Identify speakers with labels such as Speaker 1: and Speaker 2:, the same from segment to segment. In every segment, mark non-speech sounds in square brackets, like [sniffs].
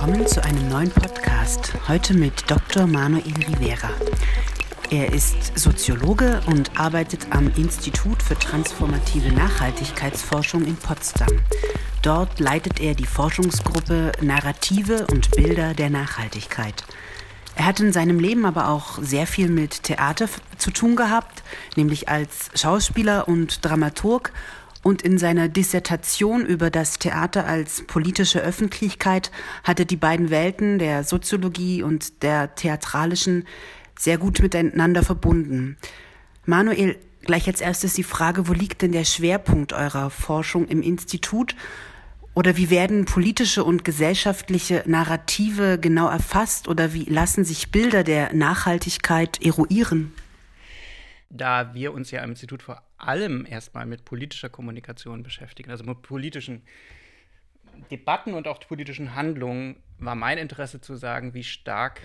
Speaker 1: willkommen zu einem neuen Podcast. Heute mit Dr. Manuel Rivera. Er ist Soziologe und arbeitet am Institut für transformative Nachhaltigkeitsforschung in Potsdam. Dort leitet er die Forschungsgruppe Narrative und Bilder der Nachhaltigkeit. Er hat in seinem Leben aber auch sehr viel mit Theater zu tun gehabt, nämlich als Schauspieler und Dramaturg und in seiner Dissertation über das Theater als politische Öffentlichkeit hat er die beiden Welten der Soziologie und der theatralischen sehr gut miteinander verbunden. Manuel, gleich als erstes die Frage, wo liegt denn der Schwerpunkt eurer Forschung im Institut? Oder wie werden politische und gesellschaftliche Narrative genau erfasst oder wie lassen sich Bilder der Nachhaltigkeit eruieren?
Speaker 2: Da wir uns ja im Institut vor allem erstmal mit politischer Kommunikation beschäftigen, also mit politischen Debatten und auch politischen Handlungen, war mein Interesse zu sagen, wie stark,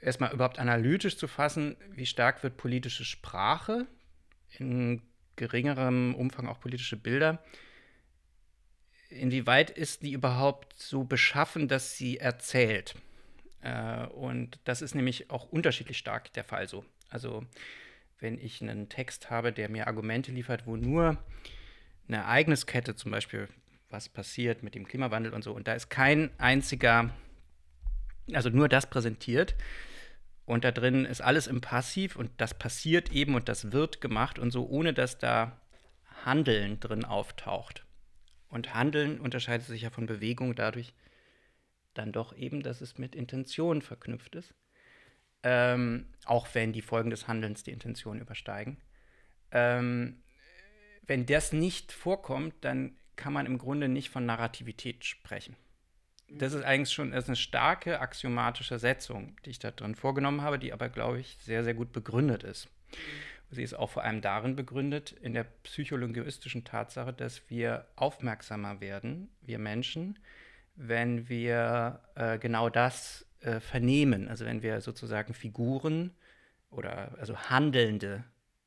Speaker 2: erstmal überhaupt analytisch zu fassen, wie stark wird politische Sprache, in geringerem Umfang auch politische Bilder, inwieweit ist die überhaupt so beschaffen, dass sie erzählt? Äh, und das ist nämlich auch unterschiedlich stark der Fall so. Also wenn ich einen Text habe, der mir Argumente liefert, wo nur eine Ereigniskette, zum Beispiel, was passiert mit dem Klimawandel und so, und da ist kein einziger, also nur das präsentiert, und da drin ist alles im Passiv und das passiert eben und das wird gemacht und so, ohne dass da Handeln drin auftaucht. Und Handeln unterscheidet sich ja von Bewegung dadurch dann doch eben, dass es mit Intention verknüpft ist ähm, auch wenn die Folgen des Handelns die Intention übersteigen. Ähm, wenn das nicht vorkommt, dann kann man im Grunde nicht von Narrativität sprechen. Das ist eigentlich schon ist eine starke axiomatische Setzung, die ich da drin vorgenommen habe, die aber, glaube ich, sehr, sehr gut begründet ist. Sie ist auch vor allem darin begründet, in der psycholinguistischen Tatsache, dass wir aufmerksamer werden, wir Menschen, wenn wir äh, genau das äh, vernehmen. Also wenn wir sozusagen Figuren oder also Handelnde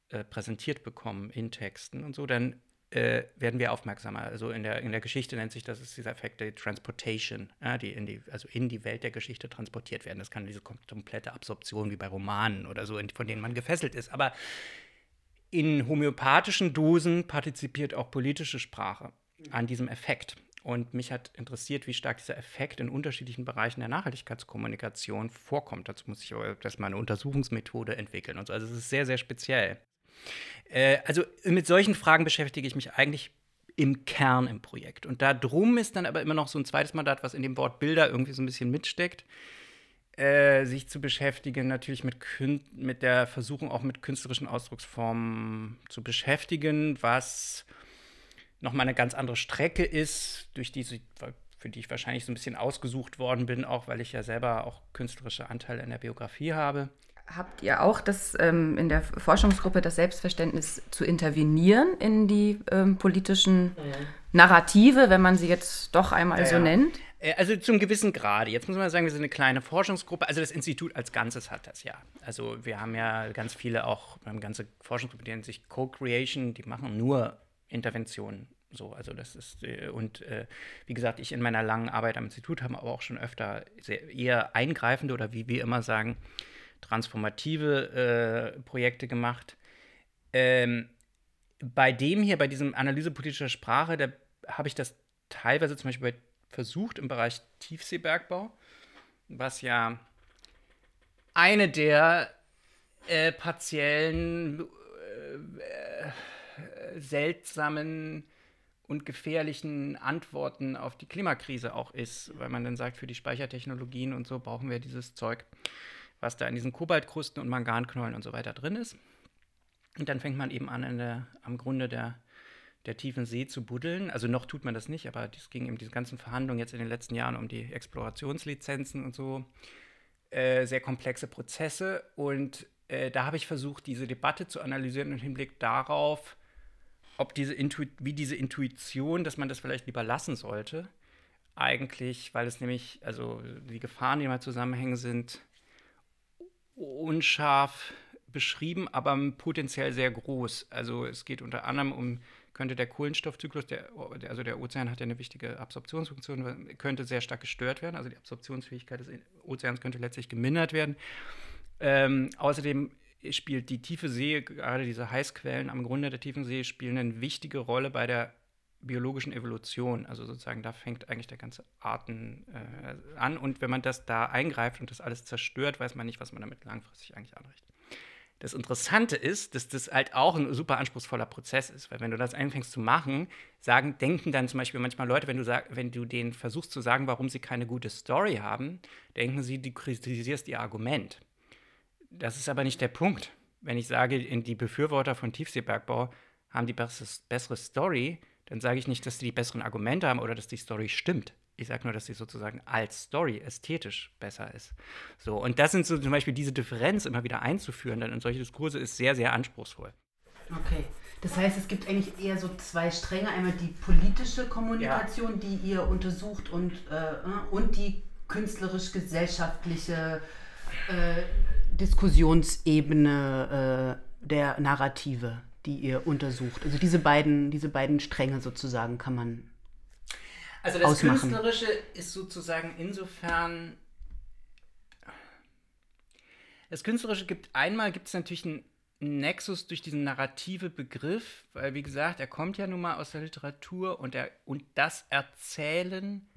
Speaker 2: äh, präsentiert bekommen in Texten und so, dann äh, werden wir aufmerksamer. Also in der, in der Geschichte nennt sich das dieser Effekt der Transportation, ja, die in die, also in die Welt der Geschichte transportiert werden. Das kann diese komplette Absorption wie bei Romanen oder so, von denen man gefesselt ist. Aber in homöopathischen Dosen partizipiert auch politische Sprache an diesem Effekt. Und mich hat interessiert, wie stark dieser Effekt in unterschiedlichen Bereichen der Nachhaltigkeitskommunikation vorkommt. Dazu muss ich aber erstmal eine Untersuchungsmethode entwickeln und so. Also es ist sehr, sehr speziell. Äh, also mit solchen Fragen beschäftige ich mich eigentlich im Kern im Projekt. Und da drum ist dann aber immer noch so ein zweites Mandat, was in dem Wort Bilder irgendwie so ein bisschen mitsteckt. Äh, sich zu beschäftigen, natürlich mit, mit der Versuchung auch mit künstlerischen Ausdrucksformen zu beschäftigen, was nochmal eine ganz andere Strecke ist, durch die, für die ich wahrscheinlich so ein bisschen ausgesucht worden bin, auch weil ich ja selber auch künstlerische Anteile in der Biografie habe.
Speaker 3: Habt ihr auch das ähm, in der Forschungsgruppe das Selbstverständnis zu intervenieren in die ähm, politischen mhm. Narrative, wenn man sie jetzt doch einmal ja, so nennt?
Speaker 2: Äh, also zum gewissen Grade. Jetzt muss man sagen, wir sind eine kleine Forschungsgruppe. Also das Institut als Ganzes hat das ja. Also wir haben ja ganz viele auch, wir haben ganze Forschungsgruppen, die nennen sich Co-Creation, die machen nur Interventionen. So, also das ist, äh, und äh, wie gesagt, ich in meiner langen Arbeit am Institut habe aber auch schon öfter sehr, eher eingreifende oder wie wir immer sagen, transformative äh, Projekte gemacht. Ähm, bei dem hier, bei diesem Analyse politischer Sprache, da habe ich das teilweise zum Beispiel versucht im Bereich Tiefseebergbau, was ja eine der äh, partiellen äh, seltsamen und gefährlichen Antworten auf die Klimakrise auch ist, weil man dann sagt, für die Speichertechnologien und so brauchen wir dieses Zeug, was da in diesen Kobaltkrusten und Manganknollen und so weiter drin ist. Und dann fängt man eben an, der, am Grunde der, der tiefen See zu buddeln. Also noch tut man das nicht, aber es ging eben diese ganzen Verhandlungen jetzt in den letzten Jahren um die Explorationslizenzen und so. Äh, sehr komplexe Prozesse. Und äh, da habe ich versucht, diese Debatte zu analysieren im Hinblick darauf, ob diese wie diese Intuition, dass man das vielleicht lieber lassen sollte, eigentlich, weil es nämlich, also die Gefahren, die mal zusammenhängen, sind unscharf beschrieben, aber potenziell sehr groß. Also es geht unter anderem um könnte der Kohlenstoffzyklus, der, also der Ozean hat ja eine wichtige Absorptionsfunktion, könnte sehr stark gestört werden. Also die Absorptionsfähigkeit des Ozeans könnte letztlich gemindert werden. Ähm, außerdem spielt die tiefe See, gerade diese Heißquellen am Grunde der tiefen See, spielen eine wichtige Rolle bei der biologischen Evolution. Also sozusagen, da fängt eigentlich der ganze Arten äh, an. Und wenn man das da eingreift und das alles zerstört, weiß man nicht, was man damit langfristig eigentlich anrichtet. Das Interessante ist, dass das halt auch ein super anspruchsvoller Prozess ist, weil wenn du das anfängst zu machen, sagen, denken dann zum Beispiel manchmal Leute, wenn du, sag, wenn du denen versuchst zu sagen, warum sie keine gute Story haben, denken sie, du kritisierst ihr Argument. Das ist aber nicht der Punkt. Wenn ich sage, die Befürworter von Tiefseebergbau haben die bessere Story, dann sage ich nicht, dass sie die besseren Argumente haben oder dass die Story stimmt. Ich sage nur, dass sie sozusagen als Story ästhetisch besser ist. So, und das sind so zum Beispiel diese Differenz immer wieder einzuführen, dann in solche Diskurse ist sehr, sehr anspruchsvoll.
Speaker 1: Okay. Das heißt, es gibt eigentlich eher so zwei Stränge. Einmal die politische Kommunikation, ja. die ihr untersucht, und, äh, und die künstlerisch-gesellschaftliche äh, Diskussionsebene äh, der Narrative die ihr untersucht. Also diese beiden, diese beiden Stränge sozusagen kann man.
Speaker 2: Also das ausmachen. Künstlerische ist sozusagen insofern. Das Künstlerische gibt einmal gibt es natürlich einen Nexus durch diesen narrative Begriff, weil wie gesagt, er kommt ja nun mal aus der Literatur und, er, und das Erzählen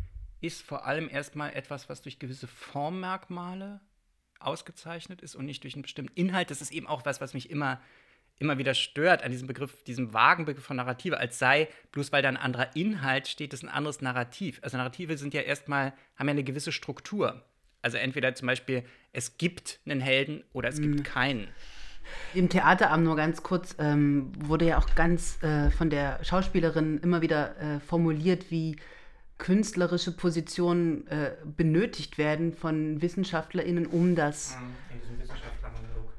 Speaker 2: ist vor allem erstmal etwas, was durch gewisse Formmerkmale ausgezeichnet ist und nicht durch einen bestimmten Inhalt. Das ist eben auch was, was mich immer immer wieder stört an diesem Begriff, diesem vagen Begriff von Narrative, als sei, bloß weil da ein anderer Inhalt steht, ist ein anderes Narrativ. Also Narrative sind ja erstmal, haben ja eine gewisse Struktur. Also entweder zum Beispiel, es gibt einen Helden oder es mhm. gibt keinen.
Speaker 1: Im Theaterabend nur ganz kurz ähm, wurde ja auch ganz äh, von der Schauspielerin immer wieder äh, formuliert, wie künstlerische Positionen äh, benötigt werden von WissenschaftlerInnen, um das. Diesem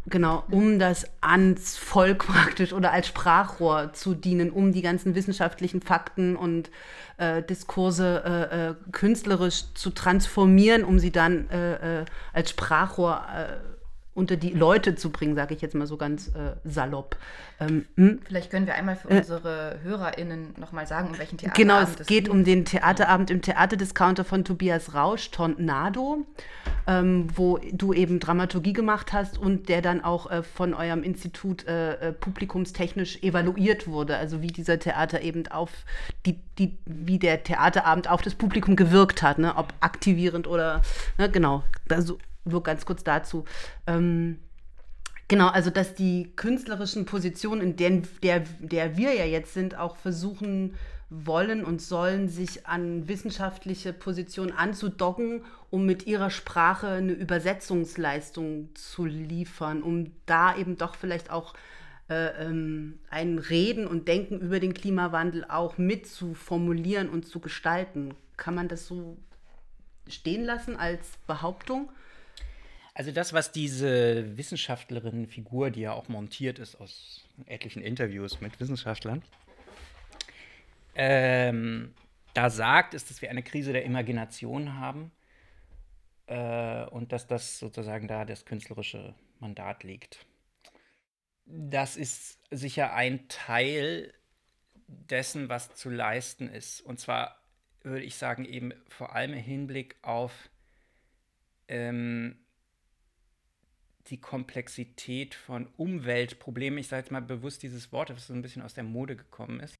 Speaker 1: Genau, um das ans Volk praktisch oder als Sprachrohr zu dienen, um die ganzen wissenschaftlichen Fakten und äh, Diskurse äh, äh, künstlerisch zu transformieren, um sie dann äh, äh, als Sprachrohr äh, unter die Leute zu bringen, sage ich jetzt mal so ganz äh, salopp.
Speaker 3: Ähm, hm? Vielleicht können wir einmal für äh, unsere HörerInnen nochmal sagen, um welchen
Speaker 1: Theaterabend genau, es geht. Genau, es geht um den Theaterabend im Theaterdiscounter von Tobias Rausch, Tornado, ähm, wo du eben Dramaturgie gemacht hast und der dann auch äh, von eurem Institut äh, äh, publikumstechnisch evaluiert wurde. Also wie dieser Theater eben auf die, die, wie der Theaterabend auf das Publikum gewirkt hat, ne? ob aktivierend oder, ne? genau. Also nur ganz kurz dazu. Ähm, genau, also dass die künstlerischen Positionen, in denen, der, der wir ja jetzt sind, auch versuchen wollen und sollen, sich an wissenschaftliche Positionen anzudocken, um mit ihrer Sprache eine Übersetzungsleistung zu liefern, um da eben doch vielleicht auch äh, ähm, ein Reden und Denken über den Klimawandel auch mit zu formulieren und zu gestalten. Kann man das so stehen lassen als Behauptung?
Speaker 2: Also das, was diese Wissenschaftlerin-Figur, die ja auch montiert ist aus etlichen Interviews mit Wissenschaftlern, ähm, da sagt, ist, dass wir eine Krise der Imagination haben äh, und dass das sozusagen da das künstlerische Mandat liegt. Das ist sicher ein Teil dessen, was zu leisten ist. Und zwar würde ich sagen, eben vor allem im Hinblick auf ähm, die Komplexität von Umweltproblemen, ich sage jetzt mal bewusst dieses Wort, das so ein bisschen aus der Mode gekommen ist.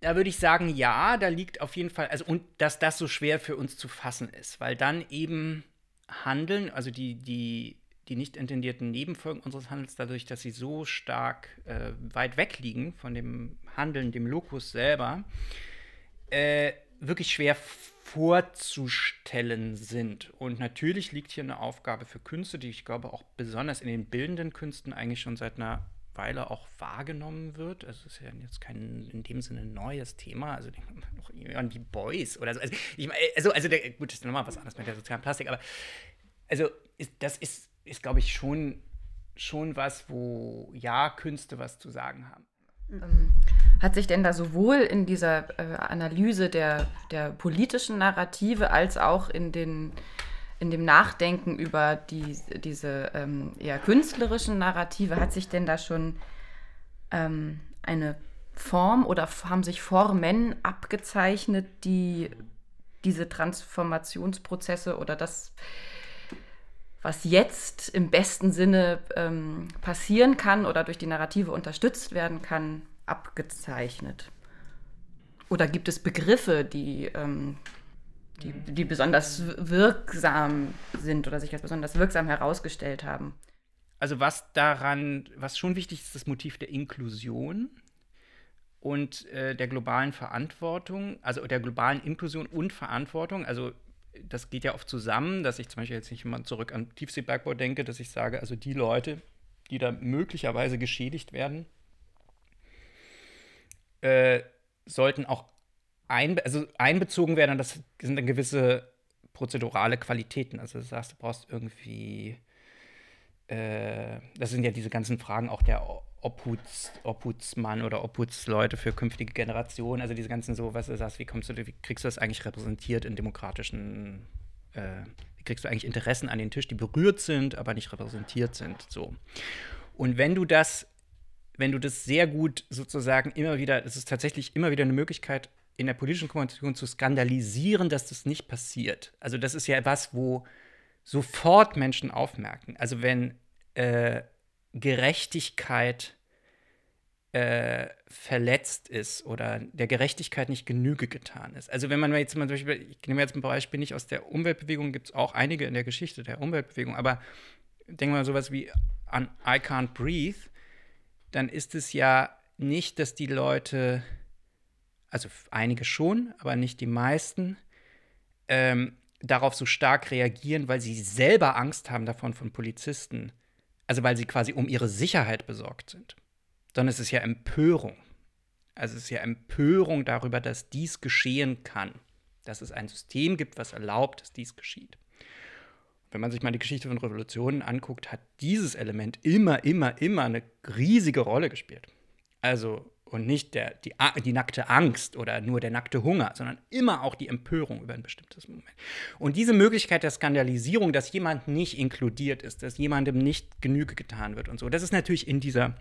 Speaker 2: Da würde ich sagen, ja, da liegt auf jeden Fall, also und dass das so schwer für uns zu fassen ist, weil dann eben Handeln, also die, die, die nicht intendierten Nebenfolgen unseres Handels, dadurch, dass sie so stark äh, weit weg liegen von dem Handeln, dem Lokus selber, äh, wirklich schwer vorzustellen sind. Und natürlich liegt hier eine Aufgabe für Künste, die ich glaube auch besonders in den bildenden Künsten eigentlich schon seit einer Weile auch wahrgenommen wird. Also es ist ja jetzt kein in dem Sinne neues Thema. Also noch jemand wie Boys oder so. Also, ich, also, also der, gut, das ist nochmal was anderes mit der sozialen Plastik, aber also ist, das ist, ist glaube ich, schon, schon was, wo ja Künste was zu sagen haben.
Speaker 3: Ähm, hat sich denn da sowohl in dieser äh, Analyse der, der politischen Narrative als auch in, den, in dem Nachdenken über die, diese ähm, eher künstlerischen Narrative, hat sich denn da schon ähm, eine Form oder haben sich Formen abgezeichnet, die diese Transformationsprozesse oder das, was jetzt im besten Sinne ähm, passieren kann oder durch die Narrative unterstützt werden kann, abgezeichnet? Oder gibt es Begriffe, die, ähm, die, die besonders wirksam sind oder sich als besonders wirksam herausgestellt haben?
Speaker 2: Also was daran, was schon wichtig ist, das Motiv der Inklusion und äh, der globalen Verantwortung, also der globalen Inklusion und Verantwortung. Also das geht ja oft zusammen, dass ich zum Beispiel jetzt nicht immer zurück an Tiefseebergbau denke, dass ich sage, also die Leute, die da möglicherweise geschädigt werden, äh, sollten auch einbe also einbezogen werden. Und das sind dann gewisse prozedurale Qualitäten. Also du sagst, du brauchst irgendwie, äh, das sind ja diese ganzen Fragen auch der Obhuts, Obhutsmann oder Obhutsleute für künftige Generationen, also diese ganzen so, was du sagst, wie kommst du, wie kriegst du das eigentlich repräsentiert in demokratischen, äh, wie kriegst du eigentlich Interessen an den Tisch, die berührt sind, aber nicht repräsentiert sind, so. Und wenn du das, wenn du das sehr gut sozusagen immer wieder, es ist tatsächlich immer wieder eine Möglichkeit, in der politischen Kommunikation zu skandalisieren, dass das nicht passiert. Also das ist ja was, wo sofort Menschen aufmerken. Also wenn äh, Gerechtigkeit äh, verletzt ist oder der Gerechtigkeit nicht Genüge getan ist. Also wenn man jetzt mal zum Beispiel, ich nehme jetzt ein Beispiel nicht aus der Umweltbewegung, gibt es auch einige in der Geschichte der Umweltbewegung, aber denken wir mal sowas wie an I Can't Breathe, dann ist es ja nicht, dass die Leute, also einige schon, aber nicht die meisten, ähm, darauf so stark reagieren, weil sie selber Angst haben davon von Polizisten also weil sie quasi um ihre Sicherheit besorgt sind, sondern es ist ja Empörung. Also es ist ja Empörung darüber, dass dies geschehen kann, dass es ein System gibt, was erlaubt, dass dies geschieht. Wenn man sich mal die Geschichte von Revolutionen anguckt, hat dieses Element immer, immer, immer eine riesige Rolle gespielt. Also und nicht der, die, die nackte Angst oder nur der nackte Hunger, sondern immer auch die Empörung über ein bestimmtes Moment. Und diese Möglichkeit der Skandalisierung, dass jemand nicht inkludiert ist, dass jemandem nicht Genüge getan wird und so, das ist natürlich in dieser,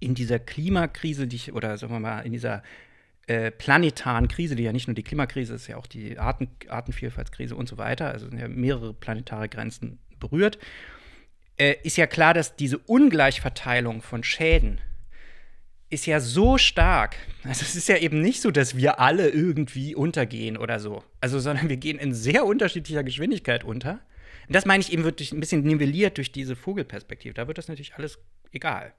Speaker 2: in dieser Klimakrise, die ich, oder sagen wir mal, in dieser äh, planetaren Krise, die ja nicht nur die Klimakrise ist, ja auch die Arten, Artenvielfaltskrise und so weiter, also sind ja mehrere planetare Grenzen berührt, äh, ist ja klar, dass diese Ungleichverteilung von Schäden ist ja so stark. Also es ist ja eben nicht so, dass wir alle irgendwie untergehen oder so. Also, sondern wir gehen in sehr unterschiedlicher Geschwindigkeit unter. Und das meine ich eben, wird durch, ein bisschen nivelliert durch diese Vogelperspektive. Da wird das natürlich alles egal.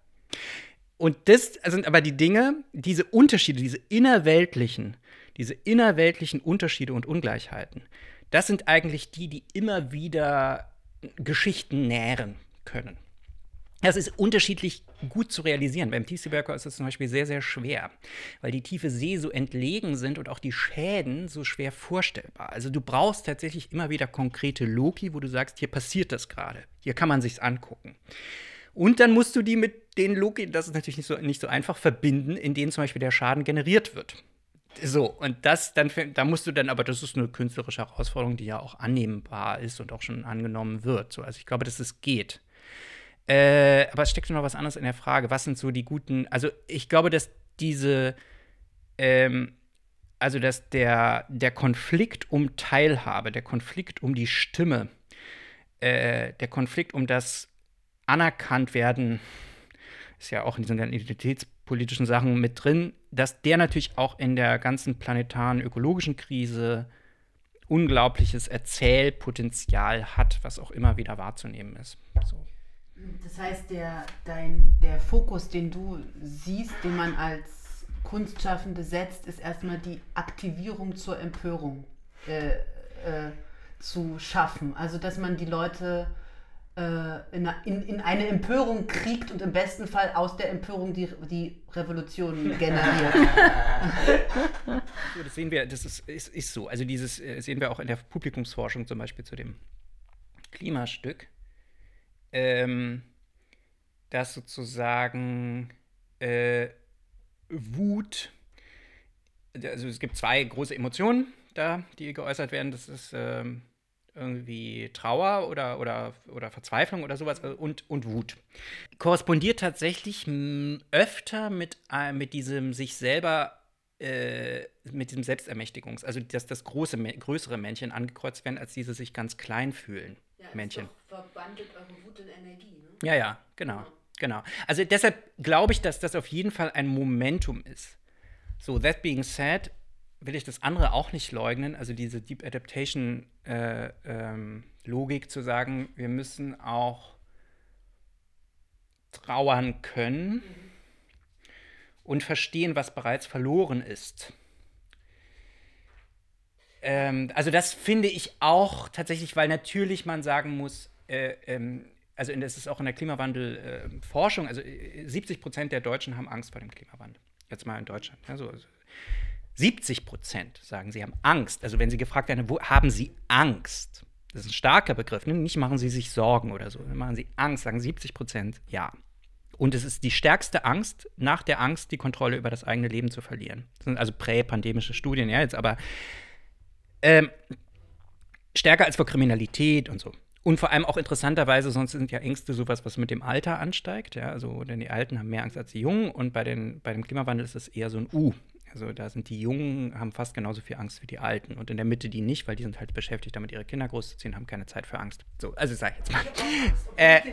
Speaker 2: Und das sind aber die Dinge, diese Unterschiede, diese innerweltlichen, diese innerweltlichen Unterschiede und Ungleichheiten, das sind eigentlich die, die immer wieder Geschichten nähren können. Das ist unterschiedlich gut zu realisieren. Beim Tiefseebergbau ist es zum Beispiel sehr, sehr schwer, weil die tiefe See so entlegen sind und auch die Schäden so schwer vorstellbar. Also du brauchst tatsächlich immer wieder konkrete Loki, wo du sagst, hier passiert das gerade. Hier kann man sich's angucken. Und dann musst du die mit den Loki, das ist natürlich nicht so, nicht so einfach, verbinden, in denen zum Beispiel der Schaden generiert wird. So, und das dann, da musst du dann, aber das ist eine künstlerische Herausforderung, die ja auch annehmbar ist und auch schon angenommen wird. So, also ich glaube, dass es geht. Äh, aber es steckt noch was anderes in der Frage. Was sind so die guten. Also, ich glaube, dass diese. Ähm, also, dass der, der Konflikt um Teilhabe, der Konflikt um die Stimme, äh, der Konflikt um das Anerkanntwerden, ist ja auch in diesen identitätspolitischen Sachen mit drin, dass der natürlich auch in der ganzen planetaren ökologischen Krise unglaubliches Erzählpotenzial hat, was auch immer wieder wahrzunehmen ist. So.
Speaker 1: Das heißt, der, dein, der Fokus, den du siehst, den man als Kunstschaffende setzt, ist erstmal die Aktivierung zur Empörung äh, äh, zu schaffen. Also, dass man die Leute in, in, in, eine Empörung kriegt und im besten Fall aus der Empörung die, die Revolution [laughs] generiert.
Speaker 2: das sehen wir, das ist, ist, ist so. Also, dieses äh, sehen wir auch in der Publikumsforschung zum Beispiel zu dem Klimastück ähm, dass sozusagen äh, Wut, also es gibt zwei große Emotionen da, die geäußert werden. Das ist ähm, irgendwie Trauer oder, oder, oder Verzweiflung oder sowas äh, und, und Wut. Korrespondiert tatsächlich öfter mit, äh, mit diesem sich selber äh, mit diesem Selbstermächtigungs, also dass das große, größere Männchen angekreuzt werden, als diese sich ganz klein fühlen. Ja, Männchen. Verwandelt eure Wut in Energie, ne? Ja, ja, genau. Ja. Genau. Also deshalb glaube ich, dass das auf jeden Fall ein Momentum ist. So, that being said, will ich das andere auch nicht leugnen, also diese Deep Adaptation äh, ähm, Logik zu sagen, wir müssen auch trauern können mhm. und verstehen, was bereits verloren ist. Ähm, also das finde ich auch tatsächlich, weil natürlich man sagen muss, äh, ähm, also das ist auch in der Klimawandelforschung, äh, also 70 äh, Prozent der Deutschen haben Angst vor dem Klimawandel. Jetzt mal in Deutschland. Also, also 70 Prozent sagen, sie haben Angst. Also wenn sie gefragt werden, wo haben sie Angst? Das ist ein starker Begriff. Ne? Nicht machen sie sich Sorgen oder so. Machen sie Angst, sagen 70 Prozent ja. Und es ist die stärkste Angst nach der Angst, die Kontrolle über das eigene Leben zu verlieren. Das sind also präpandemische Studien, ja, jetzt aber ähm, stärker als vor Kriminalität und so. Und vor allem auch interessanterweise, sonst sind ja Ängste sowas, was mit dem Alter ansteigt. Ja, also denn die Alten haben mehr Angst als die Jungen und bei, den, bei dem Klimawandel ist es eher so ein U. Also da sind die Jungen, haben fast genauso viel Angst wie die Alten. Und in der Mitte die nicht, weil die sind halt beschäftigt, damit ihre Kinder großzuziehen, haben keine Zeit für Angst. So, also sag ich jetzt mal. [laughs] Äh, [laughs]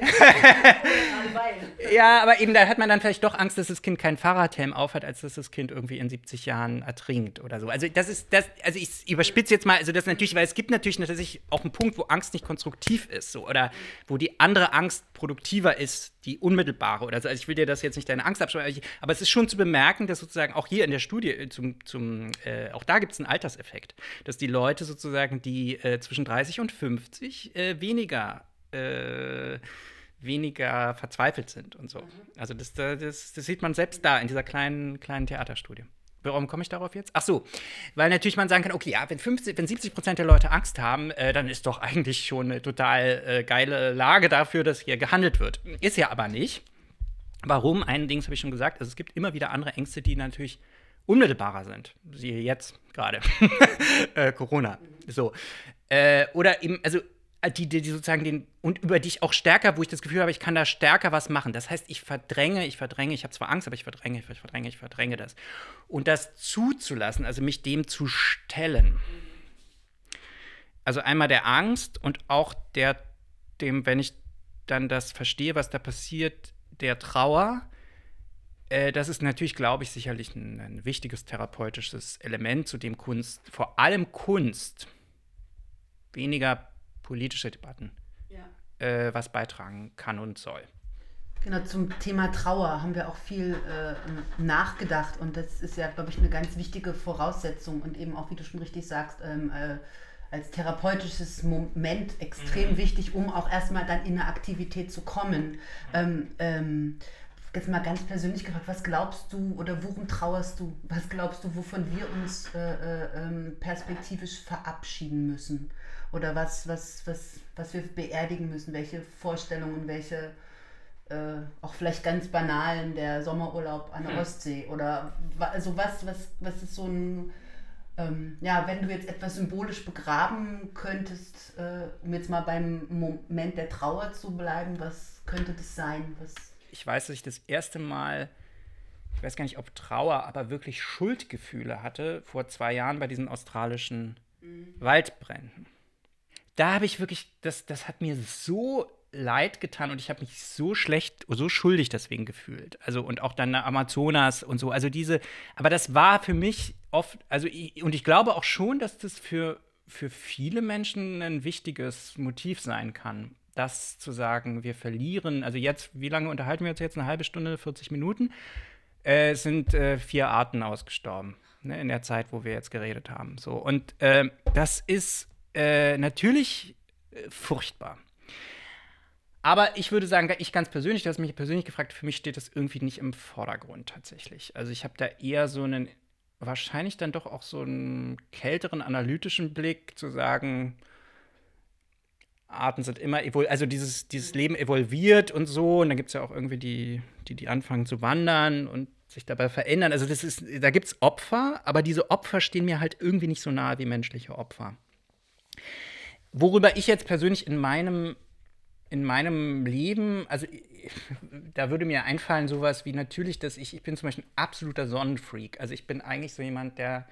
Speaker 2: [laughs] ja, aber eben, da hat man dann vielleicht doch Angst, dass das Kind keinen Fahrradhelm aufhat, als dass das Kind irgendwie in 70 Jahren ertrinkt oder so. Also das ist, das, also ich überspitze jetzt mal, also das natürlich, weil es gibt natürlich tatsächlich auch einen Punkt, wo Angst nicht konstruktiv ist, so, oder wo die andere Angst produktiver ist, die unmittelbare oder so. Also ich will dir das jetzt nicht deine Angst abschreiben, aber es ist schon zu bemerken, dass sozusagen auch hier in der Studie äh, zum, zum äh, auch da gibt es einen Alterseffekt, dass die Leute sozusagen, die äh, zwischen 30 und 50 äh, weniger äh, weniger verzweifelt sind und so. Mhm. Also das, das, das sieht man selbst da in dieser kleinen, kleinen Theaterstudie. Warum komme ich darauf jetzt? Ach so, weil natürlich man sagen kann, okay, ja, wenn, 50, wenn 70 Prozent der Leute Angst haben, äh, dann ist doch eigentlich schon eine total äh, geile Lage dafür, dass hier gehandelt wird. Ist ja aber nicht. Warum? Ein Ding habe ich schon gesagt. Also es gibt immer wieder andere Ängste, die natürlich unmittelbarer sind. Siehe jetzt gerade. [laughs] äh, Corona. So. Äh, oder eben, also äh, die, die, sozusagen den und über dich auch stärker, wo ich das Gefühl habe, ich kann da stärker was machen. Das heißt, ich verdränge, ich verdränge, ich habe zwar Angst, aber ich verdränge, ich verdränge, ich verdränge das. Und das zuzulassen, also mich dem zu stellen. Also einmal der Angst und auch der, dem, wenn ich dann das verstehe, was da passiert, der Trauer. Äh, das ist natürlich, glaube ich, sicherlich ein, ein wichtiges therapeutisches Element, zu dem Kunst, vor allem Kunst, weniger politische Debatten ja. äh, was beitragen kann und soll.
Speaker 1: Genau, zum Thema Trauer haben wir auch viel äh, nachgedacht und das ist ja, glaube ich, eine ganz wichtige Voraussetzung und eben auch, wie du schon richtig sagst, ähm, äh, als therapeutisches Moment extrem mhm. wichtig, um auch erstmal dann in eine Aktivität zu kommen. Ähm, ähm, jetzt mal ganz persönlich gefragt, was glaubst du oder worum trauerst du? Was glaubst du, wovon wir uns äh, äh, ähm, perspektivisch verabschieden müssen? oder was, was, was, was wir beerdigen müssen, welche Vorstellungen, welche äh, auch vielleicht ganz banalen, der Sommerurlaub an der hm. Ostsee oder also was, was, was ist so ein, ähm, ja, wenn du jetzt etwas symbolisch begraben könntest, äh, um jetzt mal beim Moment der Trauer zu bleiben, was könnte das sein? Was
Speaker 2: ich weiß, dass ich das erste Mal ich weiß gar nicht, ob Trauer, aber wirklich Schuldgefühle hatte vor zwei Jahren bei diesen australischen mhm. Waldbränden da habe ich wirklich, das, das hat mir so leid getan und ich habe mich so schlecht, so schuldig deswegen gefühlt. Also und auch dann Amazonas und so. Also diese, aber das war für mich oft, also ich, und ich glaube auch schon, dass das für, für viele Menschen ein wichtiges Motiv sein kann. Das zu sagen, wir verlieren, also jetzt, wie lange unterhalten wir uns jetzt? Eine halbe Stunde, 40 Minuten? Äh, sind äh, vier Arten ausgestorben, ne, in der Zeit, wo wir jetzt geredet haben. So, und äh, das ist äh, natürlich äh, furchtbar. Aber ich würde sagen, ich ganz persönlich, du hast mich persönlich gefragt, für mich steht das irgendwie nicht im Vordergrund tatsächlich. Also ich habe da eher so einen, wahrscheinlich dann doch auch so einen kälteren analytischen Blick zu sagen, Arten sind immer also dieses, dieses Leben evolviert und so. Und dann gibt es ja auch irgendwie die, die, die anfangen zu wandern und sich dabei verändern. Also das ist, da gibt es Opfer, aber diese Opfer stehen mir halt irgendwie nicht so nahe wie menschliche Opfer. worüber ich jetzt persönlich in meinem, in meinem Leben, also da würde mir einfallen sowas wie natürlich, dass ich, ich bin zum Beispiel ein absoluter Sonnenfreak. Also ich bin eigentlich so jemand, der,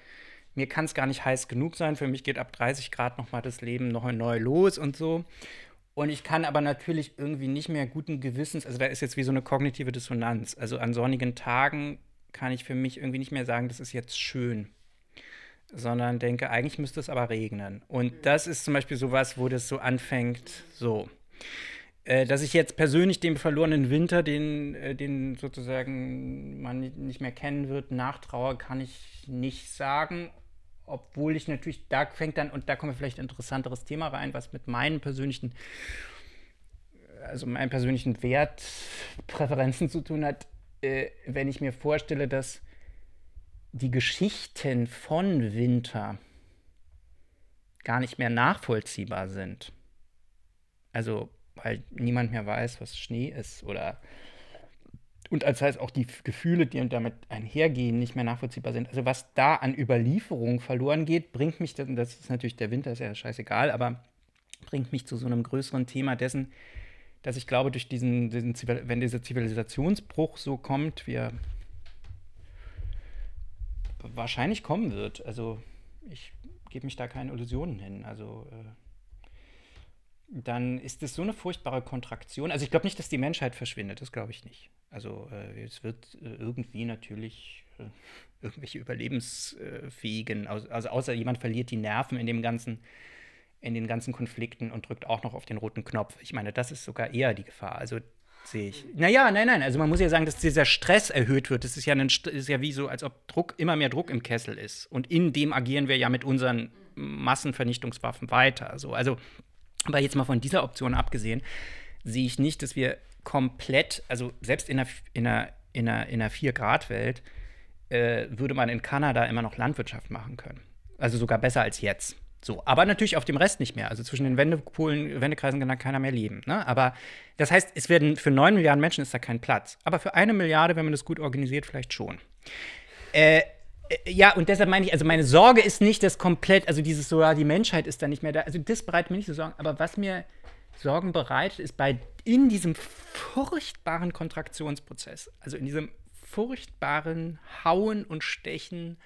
Speaker 2: mir kann es gar nicht heiß genug sein. Für mich geht ab 30 Grad nochmal das Leben noch neu los und so. Und ich kann aber natürlich irgendwie nicht mehr guten Gewissens, also da ist jetzt wie so eine kognitive Dissonanz. Also an sonnigen Tagen kann ich für mich irgendwie nicht mehr sagen, das ist jetzt schön sondern denke, eigentlich müsste es aber regnen. Und mhm. das ist zum Beispiel sowas, wo das so anfängt, so. Äh, dass ich jetzt persönlich dem verlorenen Winter, den, äh, den sozusagen man nicht mehr kennen wird, nachtraue, kann ich nicht sagen. Obwohl ich natürlich, da fängt dann, und da kommt vielleicht ein interessanteres Thema rein, was mit meinen persönlichen, also meinen persönlichen Wertpräferenzen zu tun hat, äh, wenn ich mir vorstelle, dass die Geschichten von Winter gar nicht mehr nachvollziehbar sind. Also, weil niemand mehr weiß, was Schnee ist oder und als heißt auch die Gefühle, die damit einhergehen, nicht mehr nachvollziehbar sind. Also was da an Überlieferung verloren geht, bringt mich, das ist natürlich der Winter, ist ja scheißegal, aber bringt mich zu so einem größeren Thema dessen, dass ich glaube, durch diesen, diesen wenn dieser Zivilisationsbruch so kommt, wir wahrscheinlich kommen wird. Also ich gebe mich da keine Illusionen hin. Also äh, dann ist es so eine furchtbare Kontraktion. Also ich glaube nicht, dass die Menschheit verschwindet, das glaube ich nicht. Also äh, es wird äh, irgendwie natürlich äh, irgendwelche überlebensfähigen, also außer jemand verliert die Nerven in dem ganzen in den ganzen Konflikten und drückt auch noch auf den roten Knopf. Ich meine, das ist sogar eher die Gefahr. Also sehe ich. Naja, nein, nein. Also man muss ja sagen, dass dieser Stress erhöht wird. Das ist ja, ein, ist ja wie so, als ob Druck, immer mehr Druck im Kessel ist. Und in dem agieren wir ja mit unseren Massenvernichtungswaffen weiter. So. Also, aber jetzt mal von dieser Option abgesehen, sehe ich nicht, dass wir komplett, also selbst in einer, in einer, in einer, in einer 4-Grad-Welt, äh, würde man in Kanada immer noch Landwirtschaft machen können. Also sogar besser als jetzt. So, aber natürlich auf dem Rest nicht mehr. Also zwischen den Wendepolen, Wendekreisen kann da keiner mehr leben. Ne? Aber das heißt, es werden für 9 Milliarden Menschen ist da kein Platz. Aber für eine Milliarde, wenn man das gut organisiert, vielleicht schon. Äh, ja, und deshalb meine ich, also meine Sorge ist nicht, dass komplett, also dieses so, ja, die Menschheit ist da nicht mehr da. Also das bereitet mir nicht so Sorgen. Aber was mir Sorgen bereitet, ist bei in diesem furchtbaren Kontraktionsprozess, also in diesem furchtbaren Hauen und Stechen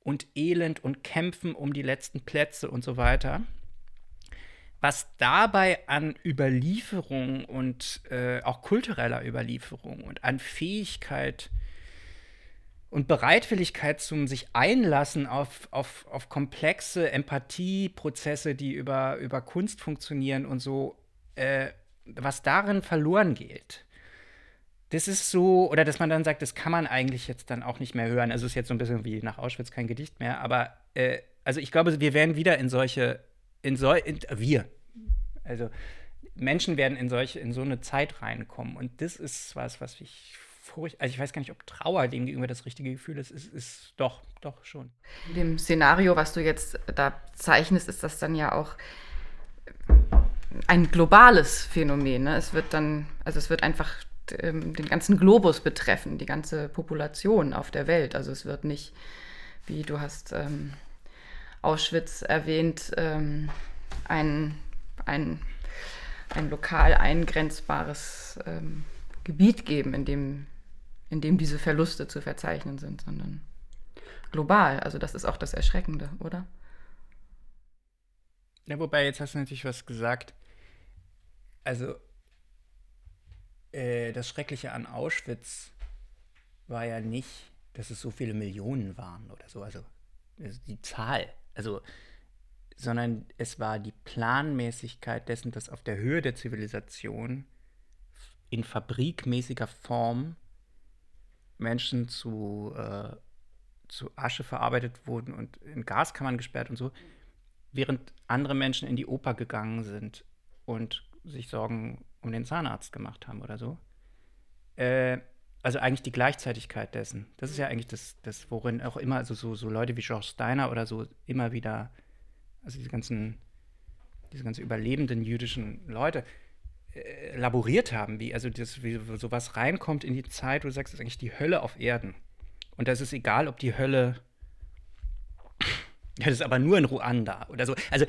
Speaker 2: und Elend und Kämpfen um die letzten Plätze und so weiter. Was dabei an Überlieferung und äh, auch kultureller Überlieferung und an Fähigkeit und Bereitwilligkeit zum sich einlassen auf, auf, auf komplexe Empathieprozesse, die über, über Kunst funktionieren und so, äh, was darin verloren geht das ist so, oder dass man dann sagt, das kann man eigentlich jetzt dann auch nicht mehr hören. Also es ist jetzt so ein bisschen wie nach Auschwitz kein Gedicht mehr, aber äh, also ich glaube, wir werden wieder in solche, in so, in, wir, also Menschen werden in solche, in so eine Zeit reinkommen. Und das ist was, was ich furcht, also ich weiß gar nicht, ob Trauer dem gegenüber das richtige Gefühl ist, ist, ist doch, doch schon.
Speaker 3: In dem Szenario, was du jetzt da zeichnest, ist das dann ja auch ein globales Phänomen. Ne? Es wird dann, also es wird einfach ähm, den ganzen Globus betreffen, die ganze Population auf der Welt. Also es wird nicht, wie du hast ähm, Auschwitz erwähnt, ähm, ein, ein, ein lokal eingrenzbares ähm, Gebiet geben, in dem, in dem diese Verluste zu verzeichnen sind, sondern global. Also das ist auch das Erschreckende, oder?
Speaker 2: Ja, wobei, jetzt hast du natürlich was gesagt. Also äh, das Schreckliche an Auschwitz war ja nicht, dass es so viele Millionen waren oder so, also die Zahl, also, sondern es war die Planmäßigkeit dessen, dass auf der Höhe der Zivilisation in fabrikmäßiger Form Menschen zu, äh, zu Asche verarbeitet wurden und in Gaskammern gesperrt und so, während andere Menschen in die Oper gegangen sind und sich Sorgen um den Zahnarzt gemacht haben oder so. Äh, also eigentlich die Gleichzeitigkeit dessen. Das ist ja eigentlich das, das worin auch immer, also so, so Leute wie George Steiner oder so immer wieder, also diese ganzen, diese ganzen überlebenden jüdischen Leute äh, laboriert haben, wie, also das, wie sowas reinkommt in die Zeit, wo du sagst, das ist eigentlich die Hölle auf Erden. Und das ist egal, ob die Hölle, [sniffs] das ist aber nur in Ruanda oder so. Also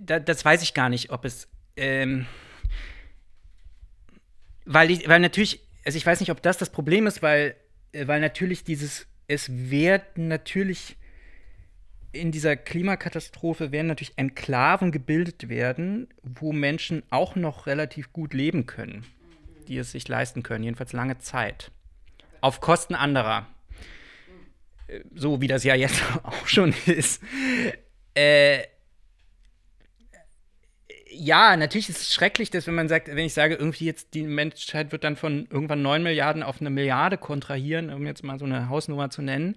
Speaker 2: da, das weiß ich gar nicht, ob es. Ähm, weil, ich, weil natürlich, also ich weiß nicht, ob das das Problem ist, weil, äh, weil natürlich dieses, es werden natürlich in dieser Klimakatastrophe werden natürlich Enklaven gebildet werden, wo Menschen auch noch relativ gut leben können, die es sich leisten können, jedenfalls lange Zeit. Auf Kosten anderer. So wie das ja jetzt [laughs] auch schon ist. Äh, ja, natürlich ist es schrecklich, dass wenn man sagt, wenn ich sage, irgendwie jetzt die Menschheit wird dann von irgendwann 9 Milliarden auf eine Milliarde kontrahieren, um jetzt mal so eine Hausnummer zu nennen,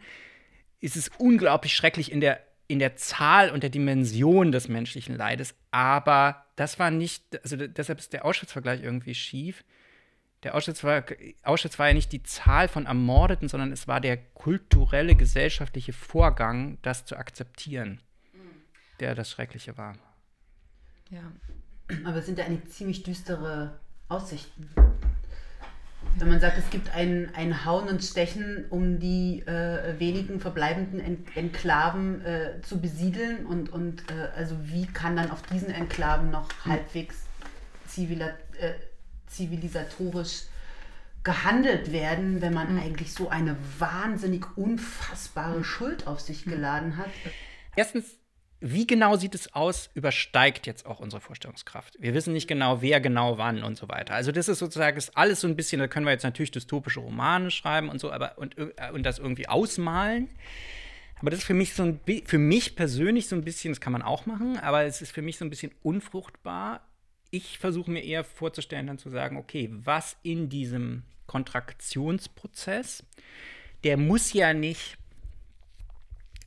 Speaker 2: ist es unglaublich schrecklich in der, in der Zahl und der Dimension des menschlichen Leides. Aber das war nicht, also deshalb ist der Auschwitz-Vergleich irgendwie schief. Der Auschwitz war, Auschwitz war ja nicht die Zahl von Ermordeten, sondern es war der kulturelle, gesellschaftliche Vorgang, das zu akzeptieren, der das Schreckliche war.
Speaker 1: Ja. Aber es sind ja eigentlich ziemlich düstere Aussichten. Wenn man sagt, es gibt ein, ein Hauen und Stechen, um die äh, wenigen verbleibenden en Enklaven äh, zu besiedeln und, und äh, also wie kann dann auf diesen Enklaven noch hm. halbwegs zivila äh, zivilisatorisch gehandelt werden, wenn man mhm. eigentlich so eine wahnsinnig unfassbare Schuld auf sich hm. geladen hat.
Speaker 2: Erstens wie genau sieht es aus, übersteigt jetzt auch unsere Vorstellungskraft. Wir wissen nicht genau, wer genau wann und so weiter. Also das ist sozusagen ist alles so ein bisschen, da können wir jetzt natürlich dystopische Romane schreiben und so, aber und, und das irgendwie ausmalen. Aber das ist für mich so ein für mich persönlich so ein bisschen, das kann man auch machen, aber es ist für mich so ein bisschen unfruchtbar. Ich versuche mir eher vorzustellen, dann zu sagen, okay, was in diesem Kontraktionsprozess, der muss ja nicht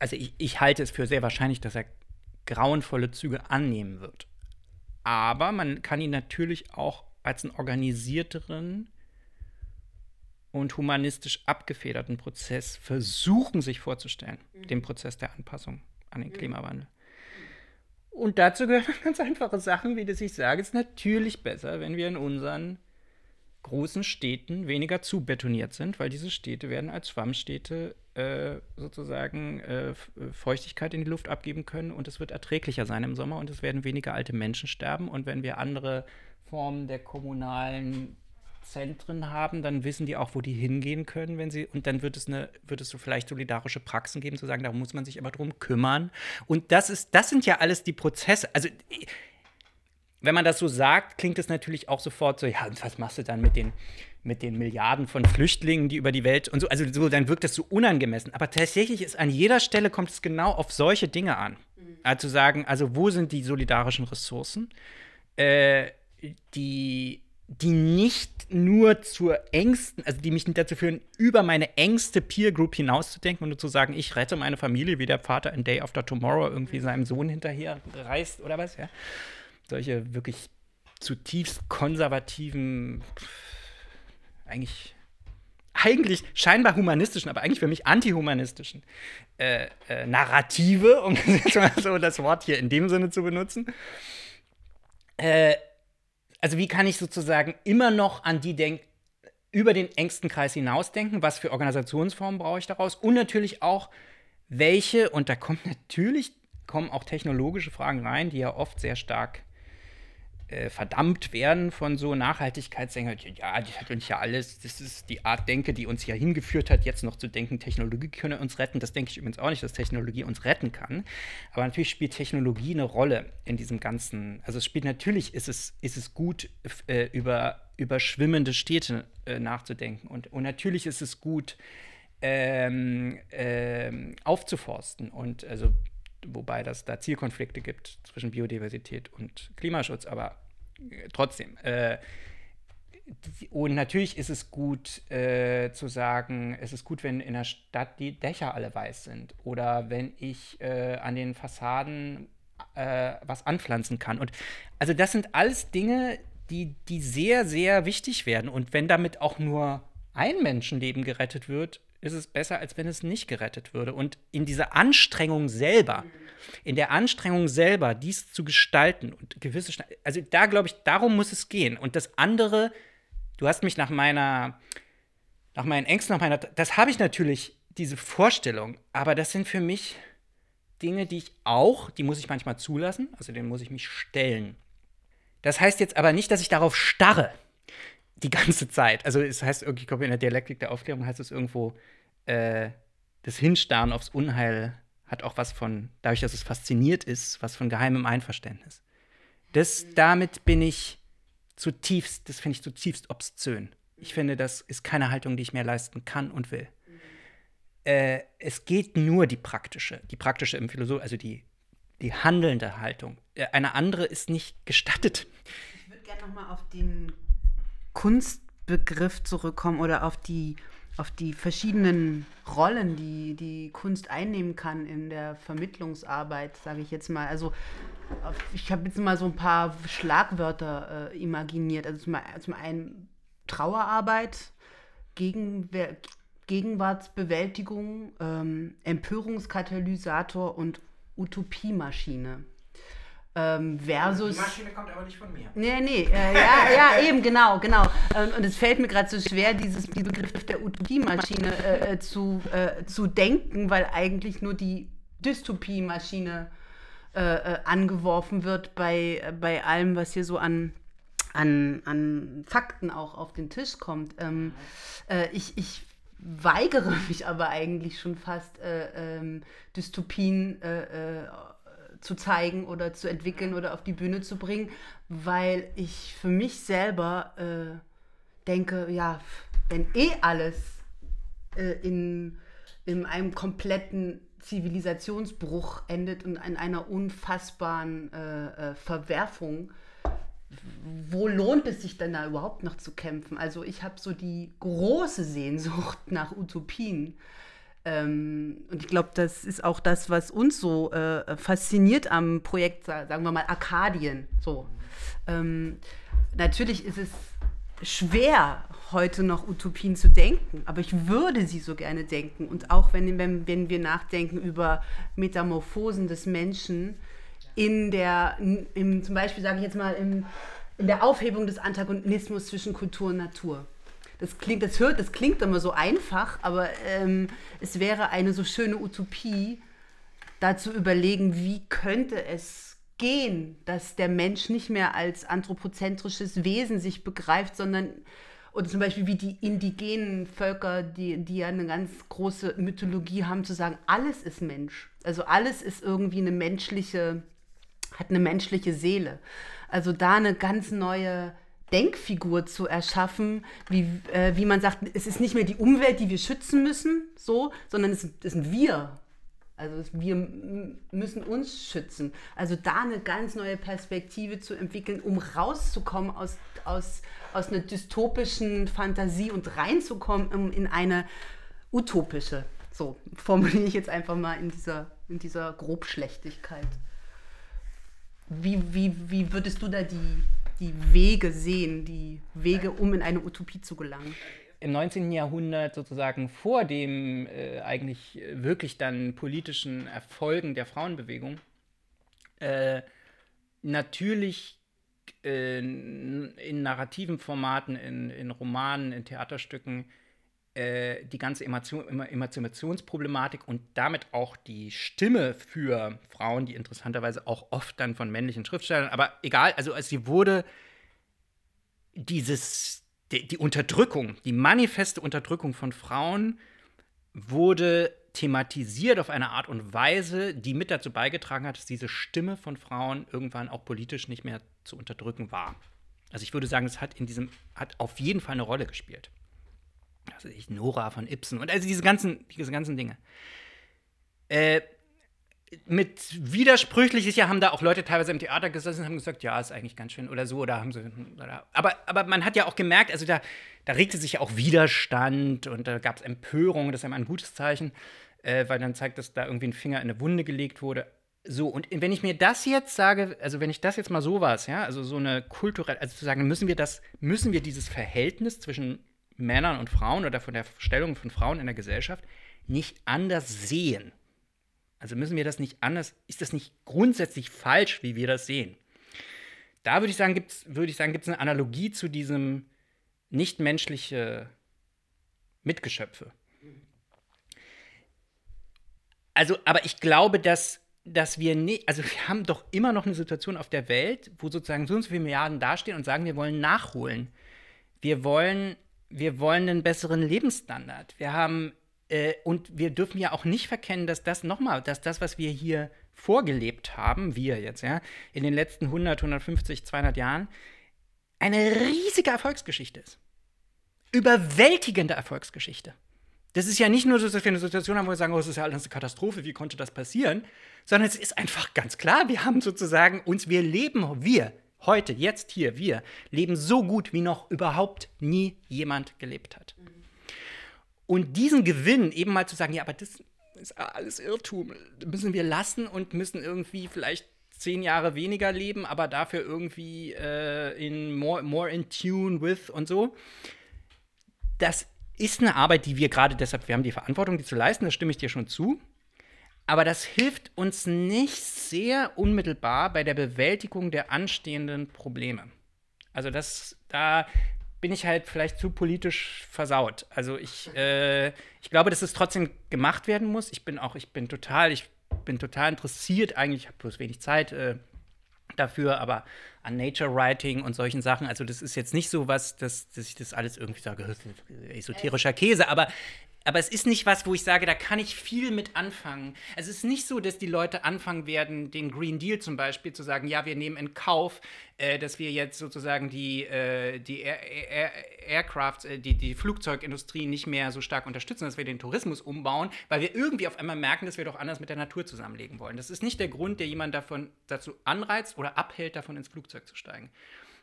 Speaker 2: also ich, ich, halte es für sehr wahrscheinlich, dass er grauenvolle Züge annehmen wird. Aber man kann ihn natürlich auch als einen organisierteren und humanistisch abgefederten Prozess versuchen, sich vorzustellen, mhm. den Prozess der Anpassung an den mhm. Klimawandel. Und dazu gehören [laughs] ganz einfache Sachen, wie das ich sage, es ist natürlich besser, wenn wir in unseren großen Städten weniger zubetoniert sind, weil diese Städte werden als Schwammstädte äh, sozusagen äh, Feuchtigkeit in die Luft abgeben können und es wird erträglicher sein im Sommer und es werden weniger alte Menschen sterben. Und wenn wir andere Formen der kommunalen Zentren haben, dann wissen die auch, wo die hingehen können, wenn sie, und dann wird es eine, wird es so vielleicht solidarische Praxen geben, zu sagen, da muss man sich aber drum kümmern. Und das ist, das sind ja alles die Prozesse. Also wenn man das so sagt, klingt es natürlich auch sofort so, ja, und was machst du dann mit den, mit den Milliarden von Flüchtlingen, die über die Welt und so, also so, dann wirkt das so unangemessen. Aber tatsächlich ist an jeder Stelle kommt es genau auf solche Dinge an. Mhm. Also zu sagen, also wo sind die solidarischen Ressourcen, äh, die, die nicht nur zur engsten, also die mich nicht dazu führen, über meine engste Peer Group hinauszudenken und nur zu sagen, ich rette meine Familie, wie der Vater in Day After Tomorrow irgendwie seinem Sohn hinterher reist oder was, ja solche wirklich zutiefst konservativen, eigentlich, eigentlich scheinbar humanistischen, aber eigentlich für mich antihumanistischen äh, äh, Narrative, um [laughs] so das Wort hier in dem Sinne zu benutzen. Äh, also wie kann ich sozusagen immer noch an die denken, über den engsten Kreis hinausdenken, was für Organisationsformen brauche ich daraus und natürlich auch, welche, und da kommt natürlich, kommen auch technologische Fragen rein, die ja oft sehr stark äh, verdammt werden von so Nachhaltigkeitsdenkern. Ja, das hat uns ja alles, das ist die Art Denke, die uns ja hingeführt hat, jetzt noch zu denken, Technologie könne uns retten. Das denke ich übrigens auch nicht, dass Technologie uns retten kann. Aber natürlich spielt Technologie eine Rolle in diesem ganzen. Also es spielt natürlich, ist es, ist es gut, äh, über, über schwimmende Städte äh, nachzudenken. Und, und natürlich ist es gut, ähm, ähm, aufzuforsten und also wobei das da Zielkonflikte gibt zwischen Biodiversität und Klimaschutz, aber äh, trotzdem. Äh, und natürlich ist es gut äh, zu sagen, es ist gut, wenn in der Stadt die Dächer alle weiß sind oder wenn ich äh, an den Fassaden äh, was anpflanzen kann. Und also das sind alles Dinge, die, die sehr, sehr wichtig werden. Und wenn damit auch nur ein Menschenleben gerettet wird, ist es besser, als wenn es nicht gerettet würde. Und in dieser Anstrengung selber, in der Anstrengung selber, dies zu gestalten und gewisse, also da glaube ich, darum muss es gehen. Und das andere, du hast mich nach meiner, nach meinen Ängsten, nach meiner, das habe ich natürlich, diese Vorstellung, aber das sind für mich Dinge, die ich auch, die muss ich manchmal zulassen, also denen muss ich mich stellen. Das heißt jetzt aber nicht, dass ich darauf starre die ganze Zeit. Also es heißt irgendwie, ich glaube, in der Dialektik der Aufklärung heißt es irgendwo, äh, das Hinstarren aufs Unheil hat auch was von, dadurch, dass es fasziniert ist, was von geheimem Einverständnis. Das, damit bin ich zutiefst, das finde ich zutiefst obszön. Ich finde, das ist keine Haltung, die ich mehr leisten kann und will. Äh, es geht nur die praktische, die praktische im Philosoph, also die, die handelnde Haltung. Äh, eine andere ist nicht gestattet.
Speaker 1: Ich würde gerne nochmal auf den Kunstbegriff zurückkommen oder auf die, auf die verschiedenen Rollen, die die Kunst einnehmen kann in der Vermittlungsarbeit, sage ich jetzt mal. Also ich habe jetzt mal so ein paar Schlagwörter äh, imaginiert. Also zum, zum einen Trauerarbeit, Gegenwehr, Gegenwartsbewältigung, ähm, Empörungskatalysator und Utopiemaschine. Ähm, versus.
Speaker 2: Die Maschine kommt aber nicht von mir.
Speaker 1: Nee, nee, äh, ja, ja, [laughs] eben, genau, genau. Und, und es fällt mir gerade so schwer, dieses, diesen Begriff der Utopiemaschine äh, äh, zu, äh, zu denken, weil eigentlich nur die Dystopiemaschine äh, äh, angeworfen wird bei, bei allem, was hier so an, an, an Fakten auch auf den Tisch kommt. Ähm, ich, ich weigere mich aber eigentlich schon fast, ähm, Dystopien zu zeigen oder zu entwickeln oder auf die Bühne zu bringen, weil ich für mich selber äh, denke, ja, wenn eh alles äh, in, in einem kompletten Zivilisationsbruch endet und in einer unfassbaren äh, äh Verwerfung, wo lohnt es sich denn da überhaupt noch zu kämpfen? Also ich habe so die große Sehnsucht nach Utopien ähm, und ich glaube, das ist auch das, was uns so äh, fasziniert am Projekt, sagen wir mal, Arkadien. So. Ähm, natürlich ist es schwer, heute noch Utopien zu denken, aber ich würde sie so gerne denken. Und auch wenn, wenn, wenn wir nachdenken über Metamorphosen des Menschen in der, im, zum Beispiel sage ich jetzt mal, im, in der Aufhebung des Antagonismus zwischen Kultur und Natur das klingt, das hört, das klingt immer so einfach, aber ähm, es wäre eine so schöne Utopie, da zu überlegen, wie könnte es gehen, dass der Mensch nicht mehr als anthropozentrisches Wesen sich begreift, sondern oder zum Beispiel wie die indigenen Völker, die, die ja eine ganz große Mythologie haben, zu sagen, alles ist Mensch. Also alles ist irgendwie eine menschliche, hat eine menschliche Seele. Also da eine ganz neue Denkfigur zu erschaffen, wie, äh, wie man sagt, es ist nicht mehr die Umwelt, die wir schützen müssen, so, sondern es, es sind wir. Also wir müssen uns schützen. Also da eine ganz neue Perspektive zu entwickeln, um rauszukommen aus, aus, aus einer dystopischen Fantasie und reinzukommen in eine utopische. So formuliere ich jetzt einfach mal in dieser, in dieser Grobschlechtigkeit. Wie, wie, wie würdest du da die, die Wege sehen, die Wege, um in eine Utopie zu gelangen.
Speaker 2: Im 19. Jahrhundert sozusagen vor dem äh, eigentlich wirklich dann politischen Erfolgen der Frauenbewegung äh, natürlich äh, in narrativen Formaten, in, in Romanen, in Theaterstücken äh, die ganze Emanzipationsproblematik und damit auch die Stimme für Frauen, die interessanterweise auch oft dann von männlichen Schriftstellern, aber egal, also sie wurde dieses, die, die Unterdrückung, die manifeste Unterdrückung von Frauen wurde thematisiert auf eine Art und Weise, die mit dazu beigetragen hat, dass diese Stimme von Frauen irgendwann auch politisch nicht mehr zu unterdrücken war. Also ich würde sagen, es hat in diesem, hat auf jeden Fall eine Rolle gespielt also ich, Nora von Ibsen und also diese ganzen, diese ganzen Dinge. Äh, mit widersprüchlich ist ja, haben da auch Leute teilweise im Theater gesessen und haben gesagt, ja, ist eigentlich ganz schön oder so, oder haben sie, oder, aber, aber man hat ja auch gemerkt, also da, da regte sich ja auch Widerstand und da gab es Empörung, das ist ja ein gutes Zeichen, äh, weil dann zeigt, dass da irgendwie ein Finger in eine Wunde gelegt wurde. So, und wenn ich mir das jetzt sage, also wenn ich das jetzt mal so was, ja, also so eine kulturelle, also zu sagen, müssen wir das, müssen wir dieses Verhältnis zwischen Männern und Frauen oder von der Stellung von Frauen in der Gesellschaft nicht anders sehen. Also müssen wir das nicht anders, ist das nicht grundsätzlich falsch, wie wir das sehen? Da würde ich sagen, gibt es gibt's eine Analogie zu diesem nichtmenschliche Mitgeschöpfe. Also, aber ich glaube, dass dass wir nicht, also wir haben doch immer noch eine Situation auf der Welt, wo sozusagen so und so viele Milliarden dastehen und sagen, wir wollen nachholen. Wir wollen, wir wollen einen besseren Lebensstandard. Wir haben, äh, und wir dürfen ja auch nicht verkennen, dass das nochmal, dass das, was wir hier vorgelebt haben, wir jetzt, ja, in den letzten 100, 150, 200 Jahren, eine riesige Erfolgsgeschichte ist. Überwältigende Erfolgsgeschichte. Das ist ja nicht nur so, dass wir eine Situation haben, wo wir sagen, oh, es ist ja alles eine Katastrophe, wie konnte das passieren? Sondern es ist einfach ganz klar, wir haben sozusagen uns, wir leben, wir, heute, jetzt hier, wir, leben so gut, wie noch überhaupt nie jemand gelebt hat. Und diesen Gewinn eben mal zu sagen, ja, aber das ist alles Irrtum, müssen wir lassen und müssen irgendwie vielleicht zehn Jahre weniger leben, aber dafür irgendwie äh, in more, more in tune with und so. Das ist eine Arbeit, die wir gerade deshalb, wir haben die Verantwortung, die zu leisten, da stimme ich dir schon zu. Aber das hilft uns nicht sehr unmittelbar bei der Bewältigung der anstehenden Probleme. Also das, da bin ich halt vielleicht zu politisch versaut. Also ich, äh, ich glaube, dass es trotzdem gemacht werden muss. Ich bin auch, ich bin total, ich bin total interessiert eigentlich, ich habe bloß wenig Zeit äh, dafür, aber an Nature Writing und solchen Sachen, also das ist jetzt nicht so was, dass, dass ich das alles irgendwie sage, esoterischer Käse, aber aber es ist nicht was, wo ich sage, da kann ich viel mit anfangen. Es ist nicht so, dass die Leute anfangen werden, den Green Deal zum Beispiel zu sagen, ja, wir nehmen in Kauf, äh, dass wir jetzt sozusagen die, äh, die Air Air Aircraft, äh, die, die Flugzeugindustrie nicht mehr so stark unterstützen, dass wir den Tourismus umbauen, weil wir irgendwie auf einmal merken, dass wir doch anders mit der Natur zusammenlegen wollen. Das ist nicht der Grund, der jemand davon dazu anreizt oder abhält, davon ins Flugzeug zu steigen.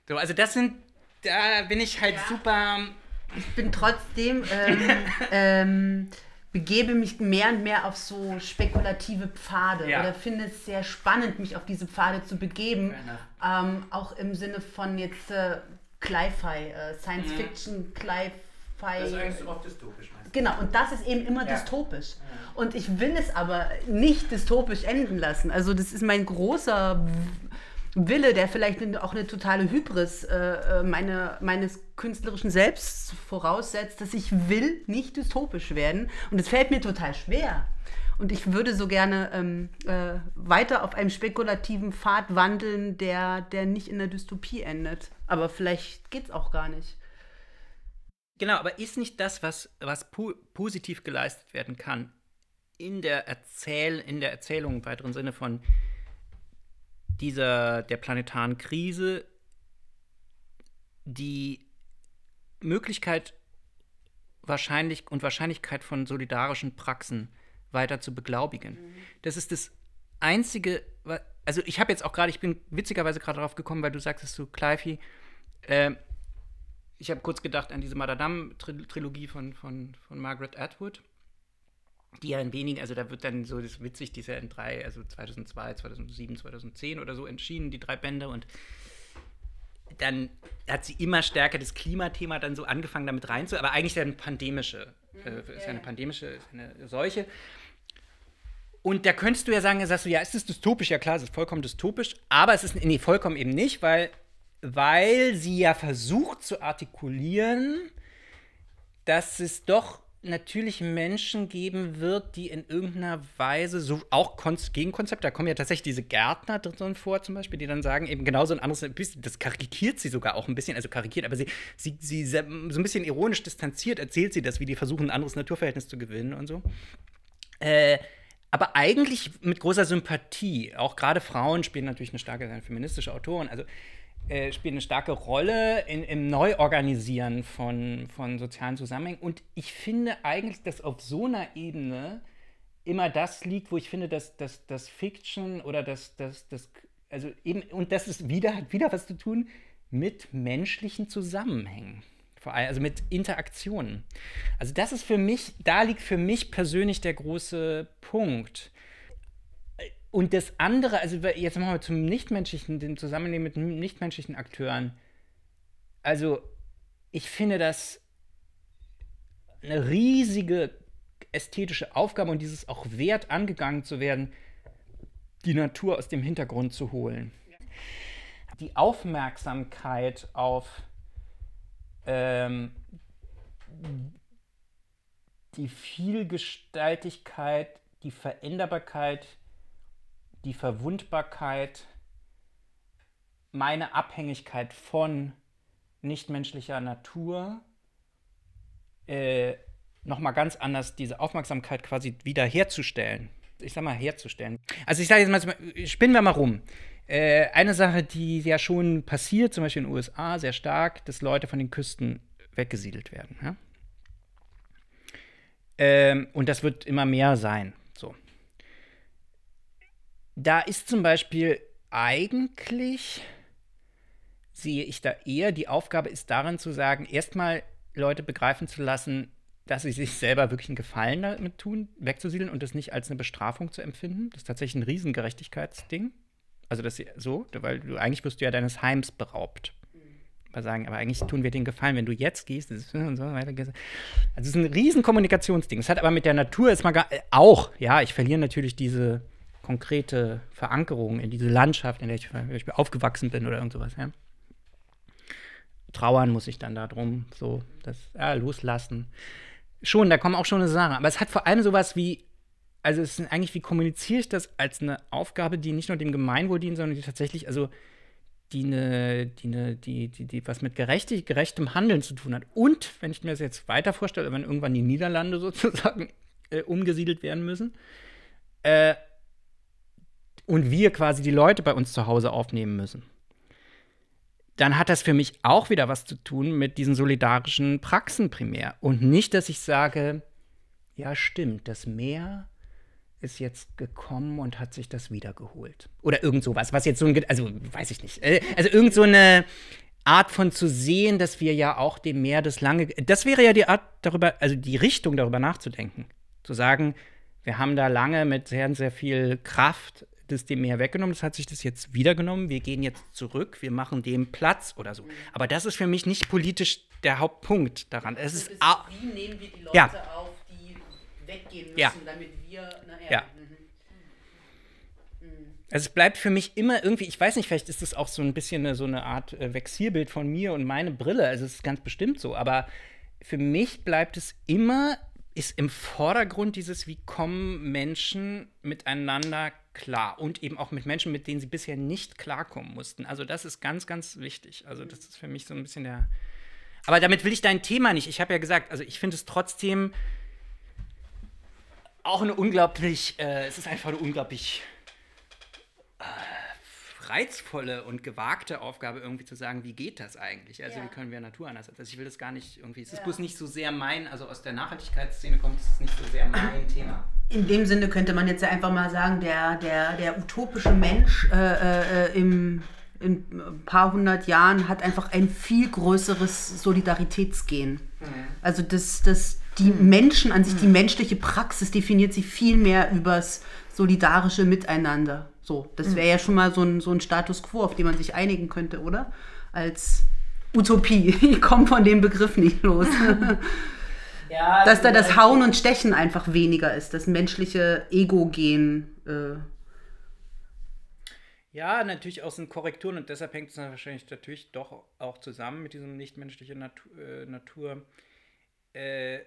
Speaker 2: So, also das sind, da bin ich halt ja. super
Speaker 4: ich bin trotzdem, ähm, [laughs] ähm, begebe mich mehr und mehr auf so spekulative Pfade ja. oder finde es sehr spannend, mich auf diese Pfade zu begeben. Ähm, auch im Sinne von jetzt äh, Cli-Fi, äh, Science mhm. Fiction, Cli-Fi. Das ist eigentlich auch dystopisch. Genau, und das ist eben immer ja. dystopisch. Und ich will es aber nicht dystopisch enden lassen. Also das ist mein großer Wille, der vielleicht auch eine totale Hybris äh, äh, meine, meines künstlerischen Selbst voraussetzt, dass ich will nicht dystopisch werden. Und es fällt mir total schwer. Und ich würde so gerne ähm, äh, weiter auf einem spekulativen Pfad wandeln, der, der nicht in der Dystopie endet. Aber vielleicht geht es auch gar nicht.
Speaker 2: Genau, aber ist nicht das, was, was po positiv geleistet werden kann, in der, Erzähl in der Erzählung im weiteren Sinne von dieser, der planetaren Krise die Möglichkeit wahrscheinlich und Wahrscheinlichkeit von solidarischen Praxen weiter zu beglaubigen. Mhm. Das ist das einzige, also ich habe jetzt auch gerade, ich bin witzigerweise gerade darauf gekommen, weil du sagst es so, Clivey, äh, ich habe kurz gedacht an diese Madame-Trilogie von, von, von Margaret Atwood die ja in wenigen, also da wird dann so, das ist witzig, die ist ja in drei, also 2002, 2007, 2010 oder so entschieden, die drei Bände und dann hat sie immer stärker das Klimathema dann so angefangen damit reinzu, aber eigentlich ist ja eine pandemische, äh, mhm, ist ja eine pandemische, ist eine Seuche. Und da könntest du ja sagen, sagst du, ja, ist es dystopisch? Ja klar, es ist vollkommen dystopisch, aber es ist, nee, vollkommen eben nicht, weil, weil sie ja versucht zu artikulieren, dass es doch natürlich Menschen geben wird, die in irgendeiner Weise so auch Konz Gegenkonzepte, da kommen ja tatsächlich diese Gärtner drin vor zum Beispiel, die dann sagen, eben genauso ein anderes, das karikiert sie sogar auch ein bisschen, also karikiert, aber sie, sie, sie so ein bisschen ironisch distanziert erzählt sie das, wie die versuchen, ein anderes Naturverhältnis zu gewinnen und so. Äh, aber eigentlich mit großer Sympathie. Auch gerade Frauen spielen natürlich eine starke feministische Autorin. Also äh, spielt eine starke Rolle in, im Neuorganisieren von, von sozialen Zusammenhängen. Und ich finde eigentlich, dass auf so einer Ebene immer das liegt, wo ich finde, dass das Fiction oder das, das, das, also eben, und das ist wieder, hat wieder was zu tun mit menschlichen Zusammenhängen. Vor allem, also mit Interaktionen. Also das ist für mich, da liegt für mich persönlich der große Punkt. Und das andere, also jetzt machen wir zum nichtmenschlichen, dem Zusammenleben mit nichtmenschlichen Akteuren. Also, ich finde das eine riesige ästhetische Aufgabe und dieses auch wert angegangen zu werden, die Natur aus dem Hintergrund zu holen. Die Aufmerksamkeit auf ähm, die Vielgestaltigkeit, die Veränderbarkeit die Verwundbarkeit, meine Abhängigkeit von nichtmenschlicher Natur äh, nochmal ganz anders diese Aufmerksamkeit quasi wiederherzustellen. Ich sag mal, herzustellen. Also ich sage jetzt mal, spinnen wir mal rum. Äh, eine Sache, die ja schon passiert, zum Beispiel in den USA sehr stark, dass Leute von den Küsten weggesiedelt werden. Ja? Ähm, und das wird immer mehr sein. Da ist zum Beispiel eigentlich, sehe ich da eher, die Aufgabe ist darin zu sagen, erstmal Leute begreifen zu lassen, dass sie sich selber wirklich einen Gefallen damit tun, wegzusiedeln und das nicht als eine Bestrafung zu empfinden. Das ist tatsächlich ein Riesengerechtigkeitsding. Also das so, weil du eigentlich wirst du ja deines Heims beraubt. Mal sagen, aber eigentlich tun wir den Gefallen, wenn du jetzt gehst, und so weiter. Also es ist ein riesen Kommunikationsding. Es hat aber mit der Natur ist mal gar, auch, ja, ich verliere natürlich diese konkrete Verankerung in diese Landschaft, in der ich, ich aufgewachsen bin oder irgend sowas, ja. Trauern muss ich dann darum, so, das, ja, loslassen. Schon, da kommen auch schon eine Sache. Aber es hat vor allem sowas wie also es ist eigentlich, wie kommuniziere ich das als eine Aufgabe, die nicht nur dem Gemeinwohl dient, sondern die tatsächlich, also die eine, die, eine, die, die, die was mit gerechtig, gerechtem Handeln zu tun hat. Und, wenn ich mir das jetzt weiter vorstelle, wenn irgendwann die Niederlande [laughs] sozusagen äh, umgesiedelt werden müssen, äh, und wir quasi die Leute bei uns zu Hause aufnehmen müssen, dann hat das für mich auch wieder was zu tun mit diesen solidarischen Praxen primär. Und nicht, dass ich sage, ja, stimmt, das Meer ist jetzt gekommen und hat sich das wiedergeholt. Oder irgend sowas, was jetzt so ein, also weiß ich nicht. Äh, also irgend so eine Art von zu sehen, dass wir ja auch dem Meer das lange, das wäre ja die Art darüber, also die Richtung darüber nachzudenken. Zu sagen, wir haben da lange mit sehr, sehr viel Kraft das dem Meer weggenommen, das hat sich das jetzt wiedergenommen, wir gehen jetzt zurück, wir machen dem Platz oder so. Aber das ist für mich nicht politisch der Hauptpunkt daran. Es ist, ist
Speaker 4: wie nehmen wir die Leute ja. auf, die weggehen müssen,
Speaker 2: ja.
Speaker 4: damit wir nachher.
Speaker 2: Ja. Mhm. Mhm. Also es bleibt für mich immer irgendwie, ich weiß nicht, vielleicht ist das auch so ein bisschen eine, so eine Art äh, Vexierbild von mir und meine Brille. Also es ist ganz bestimmt so. Aber für mich bleibt es immer, ist im Vordergrund dieses, wie kommen Menschen miteinander klar und eben auch mit Menschen, mit denen sie bisher nicht klarkommen mussten. Also das ist ganz, ganz wichtig. Also das ist für mich so ein bisschen der. Aber damit will ich dein Thema nicht. Ich habe ja gesagt, also ich finde es trotzdem auch eine unglaublich, äh, es ist einfach eine unglaublich äh, reizvolle und gewagte Aufgabe, irgendwie zu sagen, wie geht das eigentlich? Also, ja. wie können wir Natur anders? Also, ich will das gar nicht irgendwie, es ist ja. bloß nicht so sehr mein, also aus der Nachhaltigkeitsszene kommt es nicht so sehr mein Thema.
Speaker 4: In dem Sinne könnte man jetzt ja einfach mal sagen, der, der, der utopische Mensch äh, äh, im, in ein paar hundert Jahren hat einfach ein viel größeres Solidaritätsgehen. Mhm. Also das, das die Menschen an sich, die menschliche Praxis definiert sich viel mehr übers solidarische Miteinander. So, das wäre ja schon mal so ein, so ein Status quo, auf den man sich einigen könnte, oder? Als Utopie. [laughs] Ich komme von dem Begriff nicht los. [laughs] ja, Dass da das Hauen und Stechen einfach weniger ist, das menschliche Ego-Gen. Äh.
Speaker 2: ja, natürlich aus den Korrekturen und deshalb hängt es wahrscheinlich natürlich doch auch zusammen mit diesem nichtmenschlichen Natur. Äh, Natur. Äh,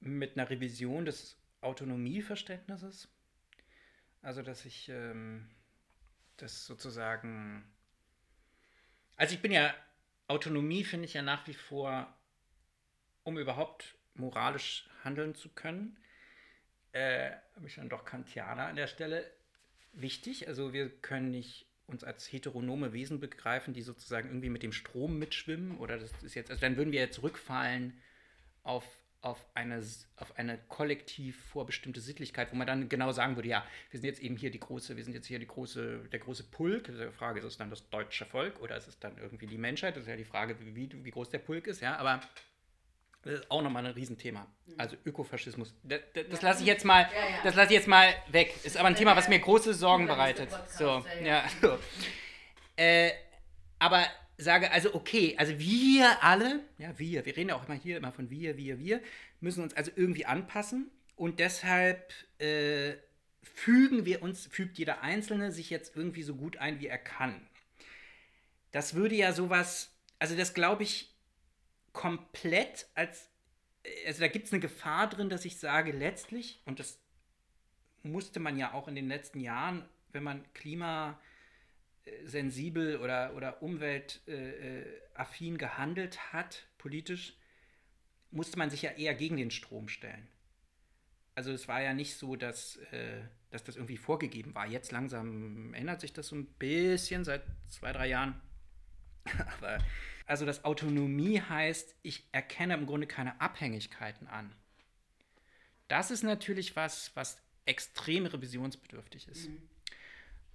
Speaker 2: mit einer Revision des Autonomieverständnisses. Also, dass ich ähm, das sozusagen. Also, ich bin ja. Autonomie finde ich ja nach wie vor, um überhaupt moralisch handeln zu können, äh, habe ich dann doch Kantianer an der Stelle wichtig. Also, wir können nicht uns als heteronome Wesen begreifen, die sozusagen irgendwie mit dem Strom mitschwimmen. Oder das ist jetzt, also dann würden wir ja zurückfallen auf auf eine, auf eine kollektiv vorbestimmte Sittlichkeit, wo man dann genau sagen würde, ja, wir sind jetzt eben hier die große, wir sind jetzt hier die große, der große Pulk. Die Frage ist es dann das deutsche Volk oder ist es dann irgendwie die Menschheit? Das ist ja die Frage, wie, wie groß der Pulk ist, ja, aber das ist auch nochmal ein Riesenthema. Mhm. Also Ökofaschismus. Das, das, das lasse ich jetzt mal, das lasse ich jetzt mal weg. Ist aber ein Thema, was mir große Sorgen bereitet. So, ja. So. Äh, aber sage, also okay, also wir alle, ja, wir, wir reden ja auch immer hier immer von wir, wir, wir, müssen uns also irgendwie anpassen und deshalb äh, fügen wir uns, fügt jeder Einzelne sich jetzt irgendwie so gut ein, wie er kann. Das würde ja sowas, also das glaube ich komplett als, also da gibt es eine Gefahr drin, dass ich sage, letztlich, und das musste man ja auch in den letzten Jahren wenn man klimasensibel oder, oder umweltaffin gehandelt hat, politisch, musste man sich ja eher gegen den Strom stellen. Also es war ja nicht so, dass, äh, dass das irgendwie vorgegeben war. Jetzt langsam ändert sich das so ein bisschen seit zwei, drei Jahren. [laughs] Aber also das Autonomie heißt, ich erkenne im Grunde keine Abhängigkeiten an. Das ist natürlich was, was extrem revisionsbedürftig ist. Mhm.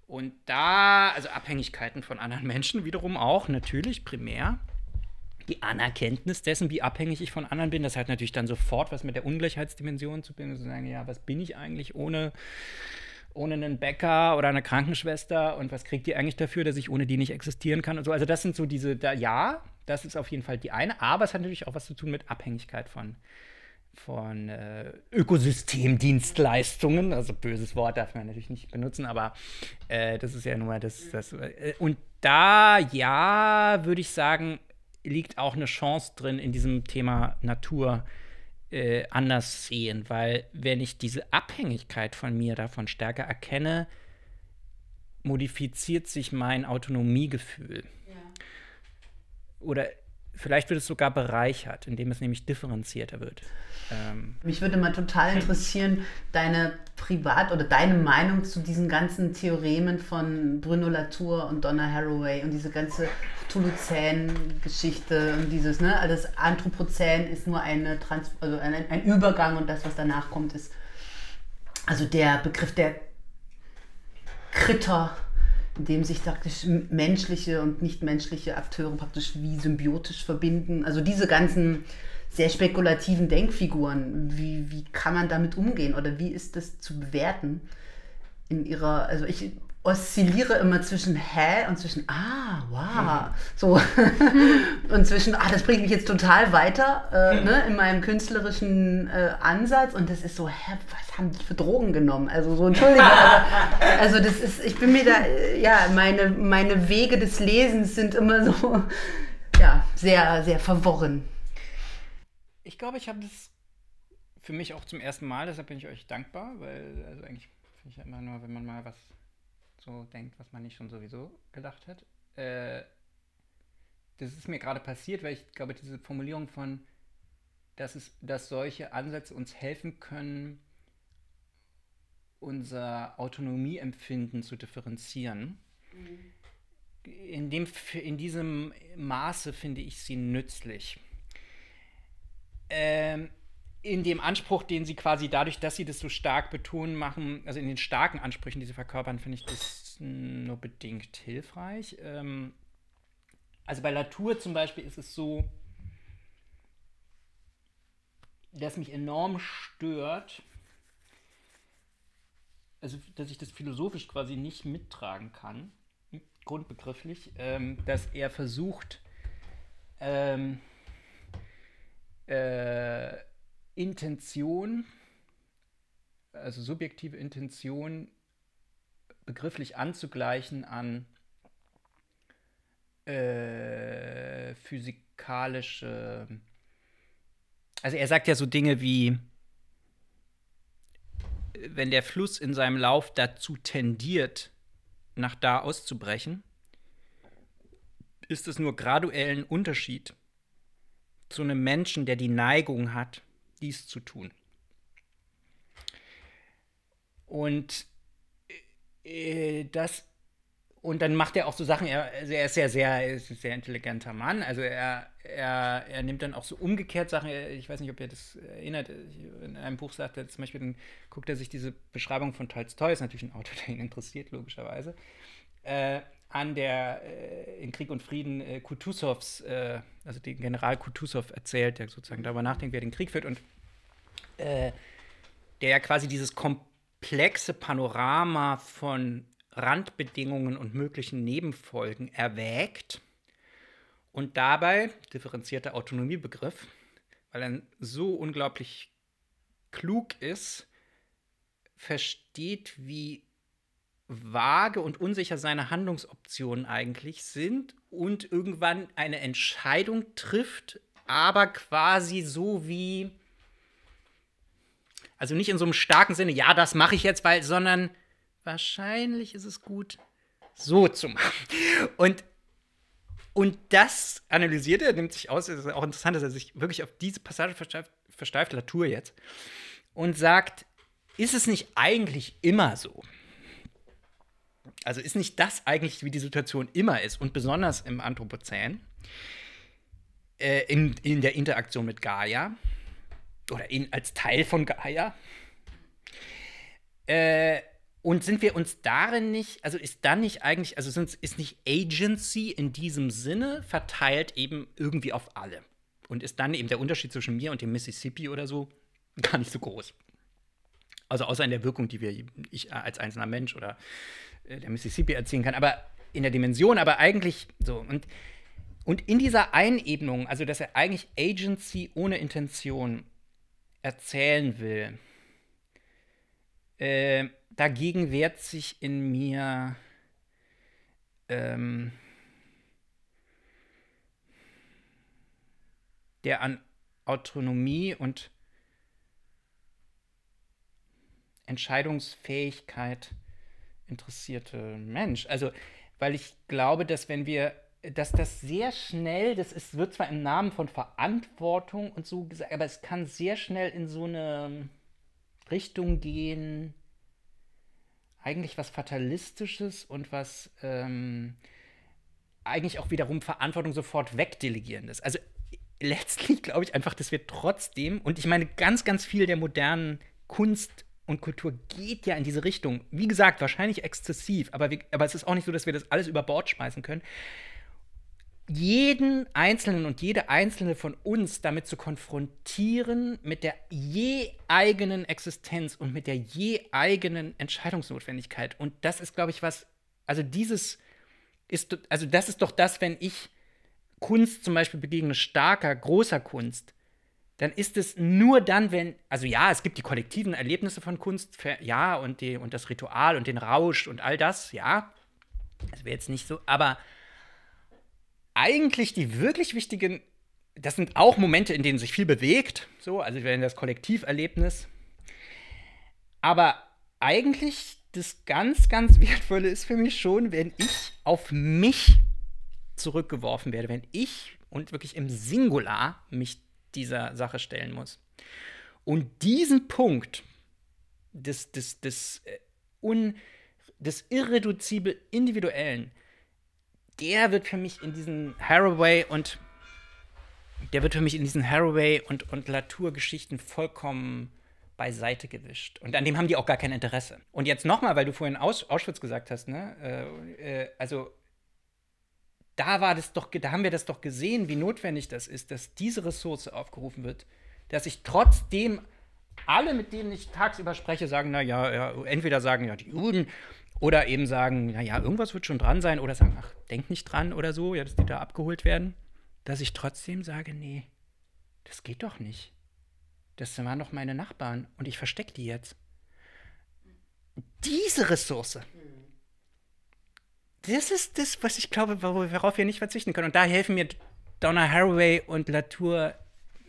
Speaker 2: Und da, also Abhängigkeiten von anderen Menschen wiederum auch, natürlich, primär. Die Anerkenntnis dessen, wie abhängig ich von anderen bin, das hat natürlich dann sofort was mit der Ungleichheitsdimension zu tun, zu sagen, ja, was bin ich eigentlich ohne, ohne einen Bäcker oder eine Krankenschwester und was kriegt die eigentlich dafür, dass ich ohne die nicht existieren kann und so. Also das sind so diese, da, ja, das ist auf jeden Fall die eine, aber es hat natürlich auch was zu tun mit Abhängigkeit von, von äh, Ökosystemdienstleistungen. Also böses Wort darf man natürlich nicht benutzen, aber äh, das ist ja nur das. das äh, und da, ja, würde ich sagen, liegt auch eine Chance drin in diesem Thema Natur äh, anders sehen, weil wenn ich diese Abhängigkeit von mir davon stärker erkenne, modifiziert sich mein Autonomiegefühl. Ja. Oder vielleicht wird es sogar bereichert, indem es nämlich differenzierter wird.
Speaker 1: Ähm Mich würde mal total interessieren, deine Privat- oder deine Meinung zu diesen ganzen Theoremen von Bruno Latour und Donna Haraway und diese ganze Thuluzän-Geschichte und dieses, ne, alles Anthropozän ist nur eine Trans also ein, ein Übergang und das, was danach kommt, ist also der Begriff der Kritter in dem sich praktisch menschliche und nichtmenschliche Akteure praktisch wie symbiotisch verbinden. Also diese ganzen sehr spekulativen Denkfiguren, wie, wie kann man damit umgehen oder wie ist das zu bewerten in ihrer, also ich oszilliere immer zwischen hä und zwischen ah, wow, so [laughs] und zwischen ah, das bringt mich jetzt total weiter äh, ne, in meinem künstlerischen äh, Ansatz und das ist so, hä, was haben die für Drogen genommen? Also so Entschuldigung, [laughs] aber, also das ist, ich bin mir da, äh, ja, meine, meine Wege des Lesens sind immer so, [laughs] ja, sehr, sehr verworren.
Speaker 2: Ich glaube, ich habe das für mich auch zum ersten Mal, deshalb bin ich euch dankbar, weil also eigentlich finde ich ja immer nur, wenn man mal was so denkt, was man nicht schon sowieso gedacht hat. Äh, das ist mir gerade passiert, weil ich glaube, diese Formulierung von, dass, es, dass solche Ansätze uns helfen können, unser Autonomieempfinden zu differenzieren. Mhm. In, dem, in diesem Maße finde ich sie nützlich. Ähm, in dem Anspruch, den sie quasi dadurch, dass sie das so stark betonen, machen, also in den starken Ansprüchen, die sie verkörpern, finde ich das nur bedingt hilfreich. Ähm, also bei Latour zum Beispiel ist es so, dass mich enorm stört, also dass ich das philosophisch quasi nicht mittragen kann, grundbegrifflich, ähm, dass er versucht, ähm, äh, Intention, also subjektive Intention begrifflich anzugleichen an äh, physikalische. Also er sagt ja so Dinge wie, wenn der Fluss in seinem Lauf dazu tendiert, nach da auszubrechen, ist es nur graduellen Unterschied zu einem Menschen, der die Neigung hat, dies zu tun. Und äh, das und dann macht er auch so Sachen, er, also er ist ja sehr, ist ein sehr intelligenter Mann. Also er, er, er nimmt dann auch so umgekehrt Sachen, ich weiß nicht, ob ihr das erinnert, in einem Buch sagt er zum Beispiel, dann guckt er sich diese Beschreibung von Tolstoi, ist natürlich ein Autor, der ihn interessiert, logischerweise, äh, an der äh, in Krieg und Frieden äh, Kutusows, äh, also den General Kutusow erzählt, der sozusagen darüber nachdenkt, wer den Krieg führt. Und äh, der ja quasi dieses komplexe Panorama von Randbedingungen und möglichen Nebenfolgen erwägt und dabei, differenzierter Autonomiebegriff, weil er so unglaublich klug ist, versteht, wie vage und unsicher seine Handlungsoptionen eigentlich sind und irgendwann eine Entscheidung trifft, aber quasi so wie, also nicht in so einem starken Sinne, ja, das mache ich jetzt, weil, sondern wahrscheinlich ist es gut, so zu machen. Und, und das analysiert er, nimmt sich aus, es ist auch interessant, dass er sich wirklich auf diese Passage versteift, versteift Latour jetzt, und sagt, ist es nicht eigentlich immer so? Also ist nicht das eigentlich, wie die Situation immer ist und besonders im Anthropozän, äh, in, in der Interaktion mit Gaia oder in, als Teil von Gaia? Äh, und sind wir uns darin nicht, also ist dann nicht eigentlich, also sind, ist nicht Agency in diesem Sinne verteilt eben irgendwie auf alle? Und ist dann eben der Unterschied zwischen mir und dem Mississippi oder so gar nicht so groß? Also außer in der Wirkung, die wir, ich als einzelner Mensch oder der Mississippi erzielen kann, aber in der Dimension, aber eigentlich so. Und, und in dieser Einebnung, also dass er eigentlich Agency ohne Intention erzählen will, äh, dagegen wehrt sich in mir ähm, der an Autonomie und Entscheidungsfähigkeit interessierte Mensch. Also, weil ich glaube, dass wenn wir, dass das sehr schnell, das ist, wird zwar im Namen von Verantwortung und so gesagt, aber es kann sehr schnell in so eine Richtung gehen, eigentlich was Fatalistisches und was ähm, eigentlich auch wiederum Verantwortung sofort wegdelegierendes. Also letztlich glaube ich einfach, dass wir trotzdem, und ich meine, ganz, ganz viel der modernen Kunst und Kultur geht ja in diese Richtung. Wie gesagt, wahrscheinlich exzessiv, aber, wir, aber es ist auch nicht so, dass wir das alles über Bord schmeißen können. Jeden Einzelnen und jede Einzelne von uns damit zu konfrontieren mit der je eigenen Existenz und mit der je eigenen Entscheidungsnotwendigkeit. Und das ist, glaube ich, was, also dieses ist, also das ist doch das, wenn ich Kunst zum Beispiel begegne, starker, großer Kunst, dann ist es nur dann, wenn, also ja, es gibt die kollektiven Erlebnisse von Kunst, ja, und, die, und das Ritual und den Rausch und all das, ja. Das wäre jetzt nicht so, aber eigentlich die wirklich wichtigen, das sind auch Momente, in denen sich viel bewegt, so, also wenn das Kollektiverlebnis. Aber eigentlich das ganz, ganz [laughs] Wertvolle ist für mich schon, wenn ich auf mich zurückgeworfen werde, wenn ich und wirklich im Singular mich dieser Sache stellen muss. Und diesen Punkt des, des, des, äh, un, des irreduzibel Individuellen, der wird für mich in diesen Haraway und der wird für mich in diesen Haraway und, und Latour-Geschichten vollkommen beiseite gewischt. Und an dem haben die auch gar kein Interesse. Und jetzt nochmal, weil du vorhin Aus, Auschwitz gesagt hast, ne? Äh, äh, also da war das doch, da haben wir das doch gesehen, wie notwendig das ist, dass diese Ressource aufgerufen wird, dass ich trotzdem alle, mit denen ich tagsüber spreche, sagen, na ja, entweder sagen ja die Juden oder eben sagen, na ja, irgendwas wird schon dran sein oder sagen, ach, denk nicht dran oder so, ja, dass die da abgeholt werden, dass ich trotzdem sage, nee, das geht doch nicht. Das waren doch meine Nachbarn und ich verstecke die jetzt. Diese Ressource, das ist das, was ich glaube, worauf wir nicht verzichten können. Und da helfen mir Donna Haraway und Latour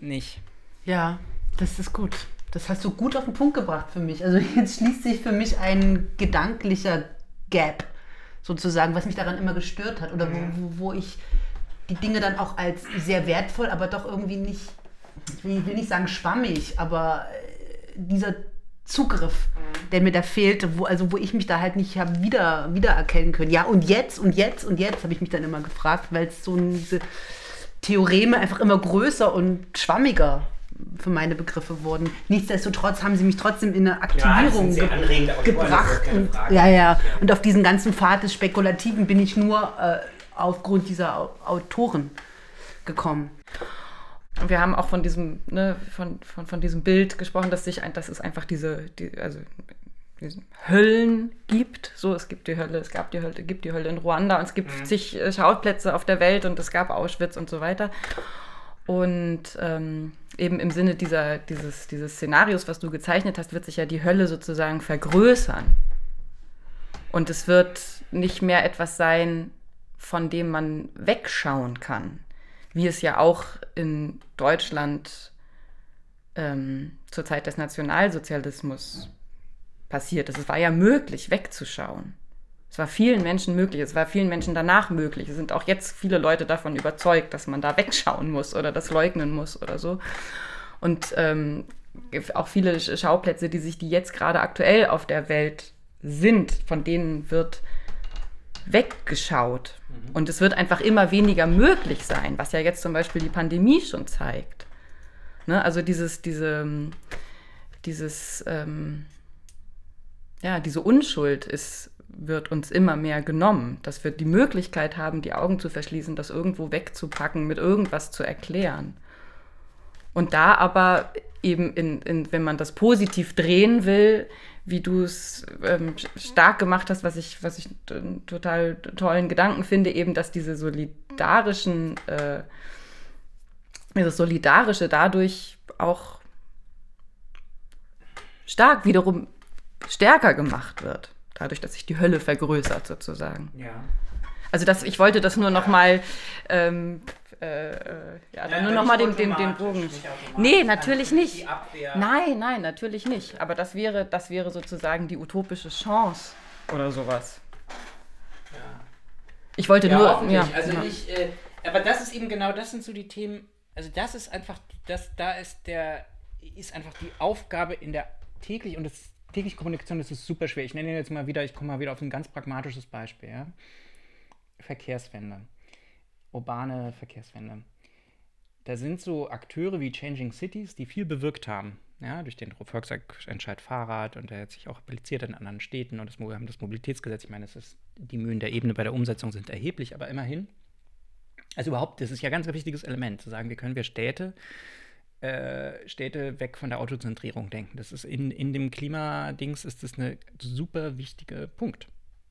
Speaker 2: nicht.
Speaker 4: Ja, das ist gut. Das hast du gut auf den Punkt gebracht für mich. Also [laughs] jetzt schließt sich für mich ein gedanklicher Gap, sozusagen, was mich daran immer gestört hat. Oder wo, wo ich die Dinge dann auch als sehr wertvoll, aber doch irgendwie nicht, ich will, nicht sagen schwammig, aber äh, dieser Zugriff, mhm. der mir da fehlte, wo, also wo ich mich da halt nicht habe wieder, wiedererkennen können. Ja, und jetzt und jetzt und jetzt habe ich mich dann immer gefragt, weil es so diese Theoreme einfach immer größer und schwammiger für meine Begriffe wurden. Nichtsdestotrotz haben sie mich trotzdem in eine Aktivierung ja, ge gebracht. Und, ja, ja. Und auf diesen ganzen Pfad des Spekulativen bin ich nur äh, aufgrund dieser Autoren gekommen.
Speaker 3: Und wir haben auch von diesem, ne, von, von, von diesem Bild gesprochen, dass sich ein, dass es einfach diese, die, also diese Höllen gibt. So, es gibt die Hölle, es gab die Hölle, gibt die Hölle in Ruanda und es gibt mhm. zig äh, Schauplätze auf der Welt und es gab Auschwitz und so weiter. Und ähm, eben im Sinne dieser, dieses, dieses Szenarios, was du gezeichnet hast, wird sich ja die Hölle sozusagen vergrößern. Und es wird nicht mehr etwas sein, von dem man wegschauen kann wie es ja auch in Deutschland ähm, zur Zeit des Nationalsozialismus passiert ist. Es war ja möglich, wegzuschauen. Es war vielen Menschen möglich, es war vielen Menschen danach möglich. Es sind auch jetzt viele Leute davon überzeugt, dass man da wegschauen muss oder das leugnen muss oder so. Und ähm, auch viele Schauplätze, die sich, die jetzt gerade aktuell auf der Welt sind, von denen wird weggeschaut. Und es wird einfach immer weniger möglich sein, was ja jetzt zum Beispiel die Pandemie schon zeigt. Ne? Also dieses, diese, dieses, ähm, ja, diese Unschuld ist, wird uns immer mehr genommen, dass wir die Möglichkeit haben, die Augen zu verschließen, das irgendwo wegzupacken, mit irgendwas zu erklären. Und da aber eben, in, in, wenn man das positiv drehen will, wie du es ähm, stark gemacht hast, was ich, was ich einen total tollen Gedanken finde, eben, dass diese solidarischen, äh, dieses Solidarische dadurch auch stark wiederum stärker gemacht wird, dadurch, dass sich die Hölle vergrößert sozusagen. Ja. Also das, ich wollte das nur noch mal ähm, äh, äh, ja, dann ja, nur noch mal den, den, den Bogen. Nee, natürlich nicht. Nein, nein, natürlich nicht. Aber das wäre, das wäre sozusagen die utopische Chance oder sowas. Ja. Ich wollte ja, nur. Ja,
Speaker 2: also ich, äh, aber das ist eben genau, das sind so die Themen. Also das ist einfach, das, da ist der, ist einfach die Aufgabe in der täglich und das tägliche Kommunikation, das ist super schwer. Ich nenne jetzt mal wieder, ich komme mal wieder auf ein ganz pragmatisches Beispiel. Ja? Verkehrswende urbane Verkehrswende. Da sind so Akteure wie Changing Cities, die viel bewirkt haben. Ja, durch den Volksentscheid Fahrrad und der hat sich auch appliziert in anderen Städten und das, wir haben das Mobilitätsgesetz. Ich meine, das ist, die Mühen der Ebene bei der Umsetzung sind erheblich, aber immerhin. Also überhaupt, das ist ja ein ganz wichtiges Element, zu sagen, wie können wir Städte, äh, Städte weg von der Autozentrierung denken. Das ist in, in dem Klimadings ist das ein super wichtiger Punkt.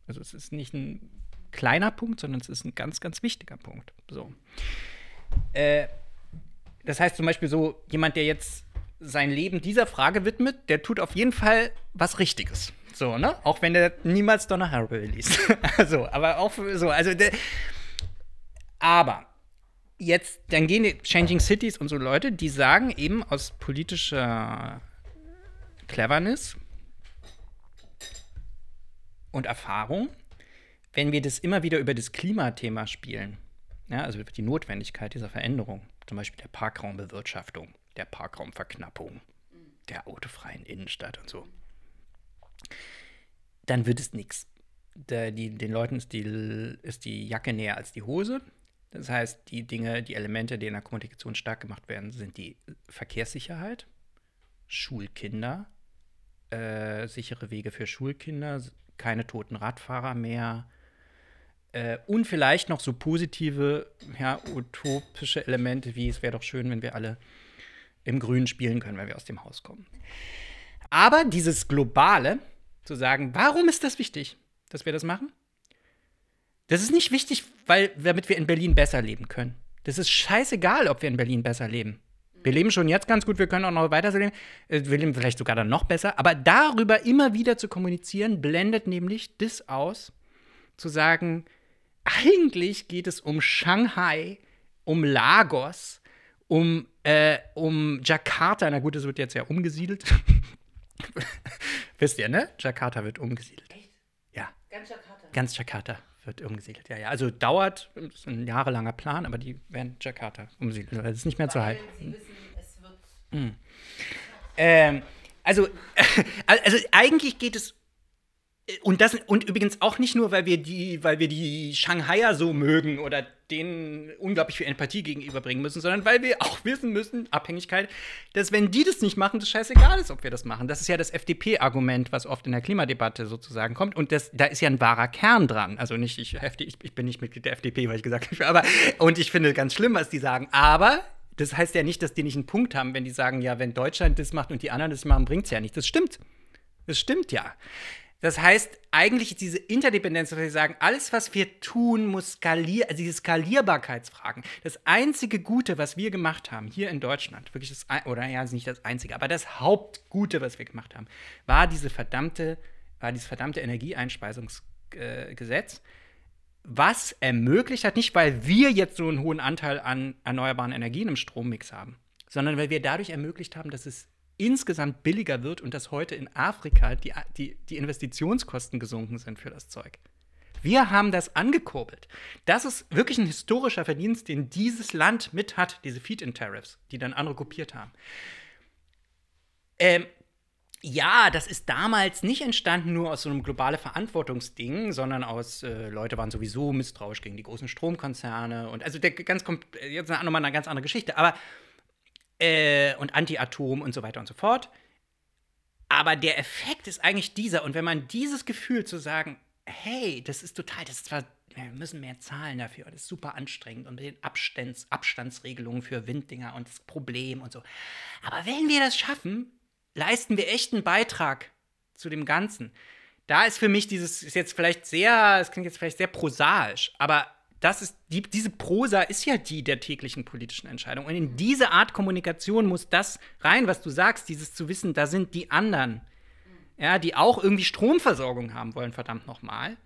Speaker 2: Also es ist nicht ein kleiner Punkt, sondern es ist ein ganz, ganz wichtiger Punkt. So. Äh, das heißt zum Beispiel so, jemand, der jetzt sein Leben dieser Frage widmet, der tut auf jeden Fall was Richtiges. So, ne? Auch wenn der niemals Donna Haraway liest. [laughs] also, aber auch so, also der, aber jetzt, dann gehen die Changing Cities und so Leute, die sagen eben aus politischer Cleverness und Erfahrung, wenn wir das immer wieder über das Klimathema spielen, ja, also die Notwendigkeit dieser Veränderung, zum Beispiel der Parkraumbewirtschaftung, der Parkraumverknappung, der autofreien Innenstadt und so, dann wird es nichts. Den Leuten ist die, ist die Jacke näher als die Hose. Das heißt, die Dinge, die Elemente, die in der Kommunikation stark gemacht werden, sind die Verkehrssicherheit, Schulkinder, äh, sichere Wege für Schulkinder, keine toten Radfahrer mehr, äh, und vielleicht noch so positive, ja, utopische Elemente wie es wäre doch schön, wenn wir alle im Grün spielen können, wenn wir aus dem Haus kommen. Aber dieses Globale, zu sagen, warum ist das wichtig, dass wir das machen? Das ist nicht wichtig, weil, damit wir in Berlin besser leben können. Das ist scheißegal, ob wir in Berlin besser leben. Wir leben schon jetzt ganz gut, wir können auch noch weiter leben. Äh, wir leben vielleicht sogar dann noch besser. Aber darüber immer wieder zu kommunizieren, blendet nämlich das aus, zu sagen, eigentlich geht es um Shanghai, um Lagos, um, äh, um Jakarta. Na gut, es wird jetzt ja umgesiedelt. [laughs] Wisst ihr, ne? Jakarta wird umgesiedelt. Echt? Ja. Ganz Jakarta. Ganz Jakarta wird umgesiedelt. Ja, ja. Also dauert, ist ein jahrelanger Plan, aber die werden Jakarta umsiedeln. Das ist nicht mehr Weil zu halten. Sie wissen, es wird. Mhm. Ähm, also, [laughs] also eigentlich geht es und das und übrigens auch nicht nur, weil wir die, weil wir die Shanghaier so mögen oder denen unglaublich viel Empathie gegenüberbringen müssen, sondern weil wir auch wissen müssen, Abhängigkeit, dass wenn die das nicht machen, das scheißegal ist, ob wir das machen. Das ist ja das FDP-Argument, was oft in der Klimadebatte sozusagen kommt. Und das, da ist ja ein wahrer Kern dran. Also nicht, ich, ich, bin nicht Mitglied der FDP, weil ich gesagt habe, aber und ich finde ganz schlimm, was die sagen. Aber das heißt ja nicht, dass die nicht einen Punkt haben, wenn die sagen, ja, wenn Deutschland das macht und die anderen das machen, bringt es ja nicht. Das stimmt. Das stimmt ja. Das heißt, eigentlich diese Interdependenz, dass wir sagen, alles, was wir tun, muss skalieren, also diese Skalierbarkeitsfragen. Das einzige Gute, was wir gemacht haben, hier in Deutschland, wirklich das, oder ja, nicht das einzige, aber das Hauptgute, was wir gemacht haben, war diese verdammte, war dieses verdammte Energieeinspeisungsgesetz, was ermöglicht hat, nicht weil wir jetzt so einen hohen Anteil an erneuerbaren Energien im Strommix haben, sondern weil wir dadurch ermöglicht haben, dass es insgesamt billiger wird und dass heute in Afrika die, die, die Investitionskosten gesunken sind für das Zeug. Wir haben das angekurbelt. Das ist wirklich ein historischer Verdienst, den dieses Land mit hat, diese Feed-in-Tariffs, die dann andere kopiert haben. Ähm, ja, das ist damals nicht entstanden nur aus so einem globalen Verantwortungsding, sondern aus, äh, Leute waren sowieso misstrauisch gegen die großen Stromkonzerne und also der ganz jetzt nochmal eine ganz andere Geschichte, aber äh, und Anti-Atom und so weiter und so fort. Aber der Effekt ist eigentlich dieser. Und wenn man dieses Gefühl zu sagen, hey, das ist total, das ist zwar, wir müssen mehr zahlen dafür, das ist super anstrengend und mit den Abstands, Abstandsregelungen für Winddinger und das Problem und so. Aber wenn wir das schaffen, leisten wir echt einen Beitrag zu dem Ganzen. Da ist für mich dieses, ist jetzt vielleicht sehr, es klingt jetzt vielleicht sehr prosaisch, aber das ist, die, diese Prosa ist ja die der täglichen politischen Entscheidung. Und in diese Art Kommunikation muss das rein, was du sagst, dieses zu wissen, da sind die anderen, ja, die auch irgendwie Stromversorgung haben wollen, verdammt nochmal.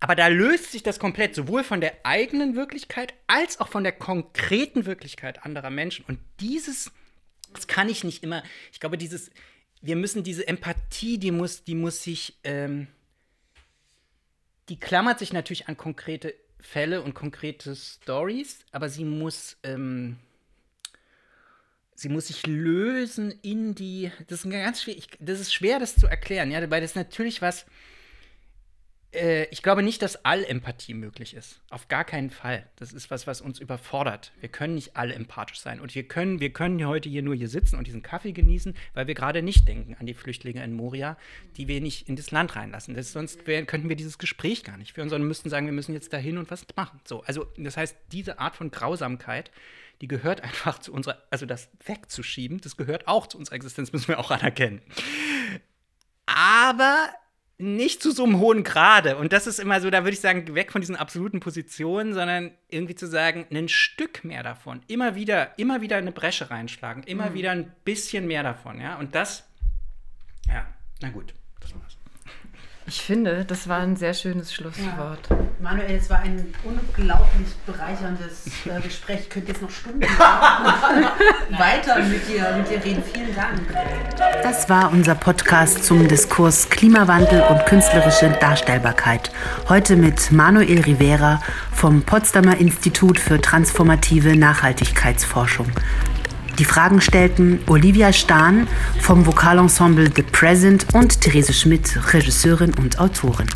Speaker 2: Aber da löst sich das komplett, sowohl von der eigenen Wirklichkeit als auch von der konkreten Wirklichkeit anderer Menschen. Und dieses das kann ich nicht immer. Ich glaube, dieses, wir müssen diese Empathie, die muss, die muss sich, ähm, die klammert sich natürlich an konkrete Fälle und konkrete Stories, aber sie muss, ähm, sie muss sich lösen in die. Das ist ganz schwierig. Das ist schwer, das zu erklären, ja, weil das natürlich was äh, ich glaube nicht, dass Allempathie möglich ist. Auf gar keinen Fall. Das ist was, was uns überfordert. Wir können nicht alle empathisch sein. Und wir können, wir können heute hier nur hier sitzen und diesen Kaffee genießen, weil wir gerade nicht denken an die Flüchtlinge in Moria, die wir nicht in das Land reinlassen. Das, sonst wär, könnten wir dieses Gespräch gar nicht führen, sondern müssten sagen, wir müssen jetzt dahin und was machen. So, also das heißt, diese Art von Grausamkeit, die gehört [laughs] einfach zu unserer, also das wegzuschieben, das gehört auch zu unserer Existenz, müssen wir auch anerkennen. Aber nicht zu so einem hohen Grade. Und das ist immer so, da würde ich sagen, weg von diesen absoluten Positionen, sondern irgendwie zu sagen, ein Stück mehr davon. Immer wieder, immer wieder eine Bresche reinschlagen, immer mhm. wieder ein bisschen mehr davon, ja. Und das, ja, na gut, das war's.
Speaker 3: Ich finde, das war ein sehr schönes Schlusswort.
Speaker 4: Ja. Manuel, es war ein unglaublich bereicherndes äh, Gespräch. Ich könnte jetzt noch Stunden [laughs] weiter mit dir, mit dir reden. Vielen Dank.
Speaker 1: Das war unser Podcast zum Diskurs Klimawandel und künstlerische Darstellbarkeit. Heute mit Manuel Rivera vom Potsdamer Institut für transformative Nachhaltigkeitsforschung. Die Fragen stellten Olivia Stahn vom Vokalensemble The Present und Therese Schmidt, Regisseurin und Autorin.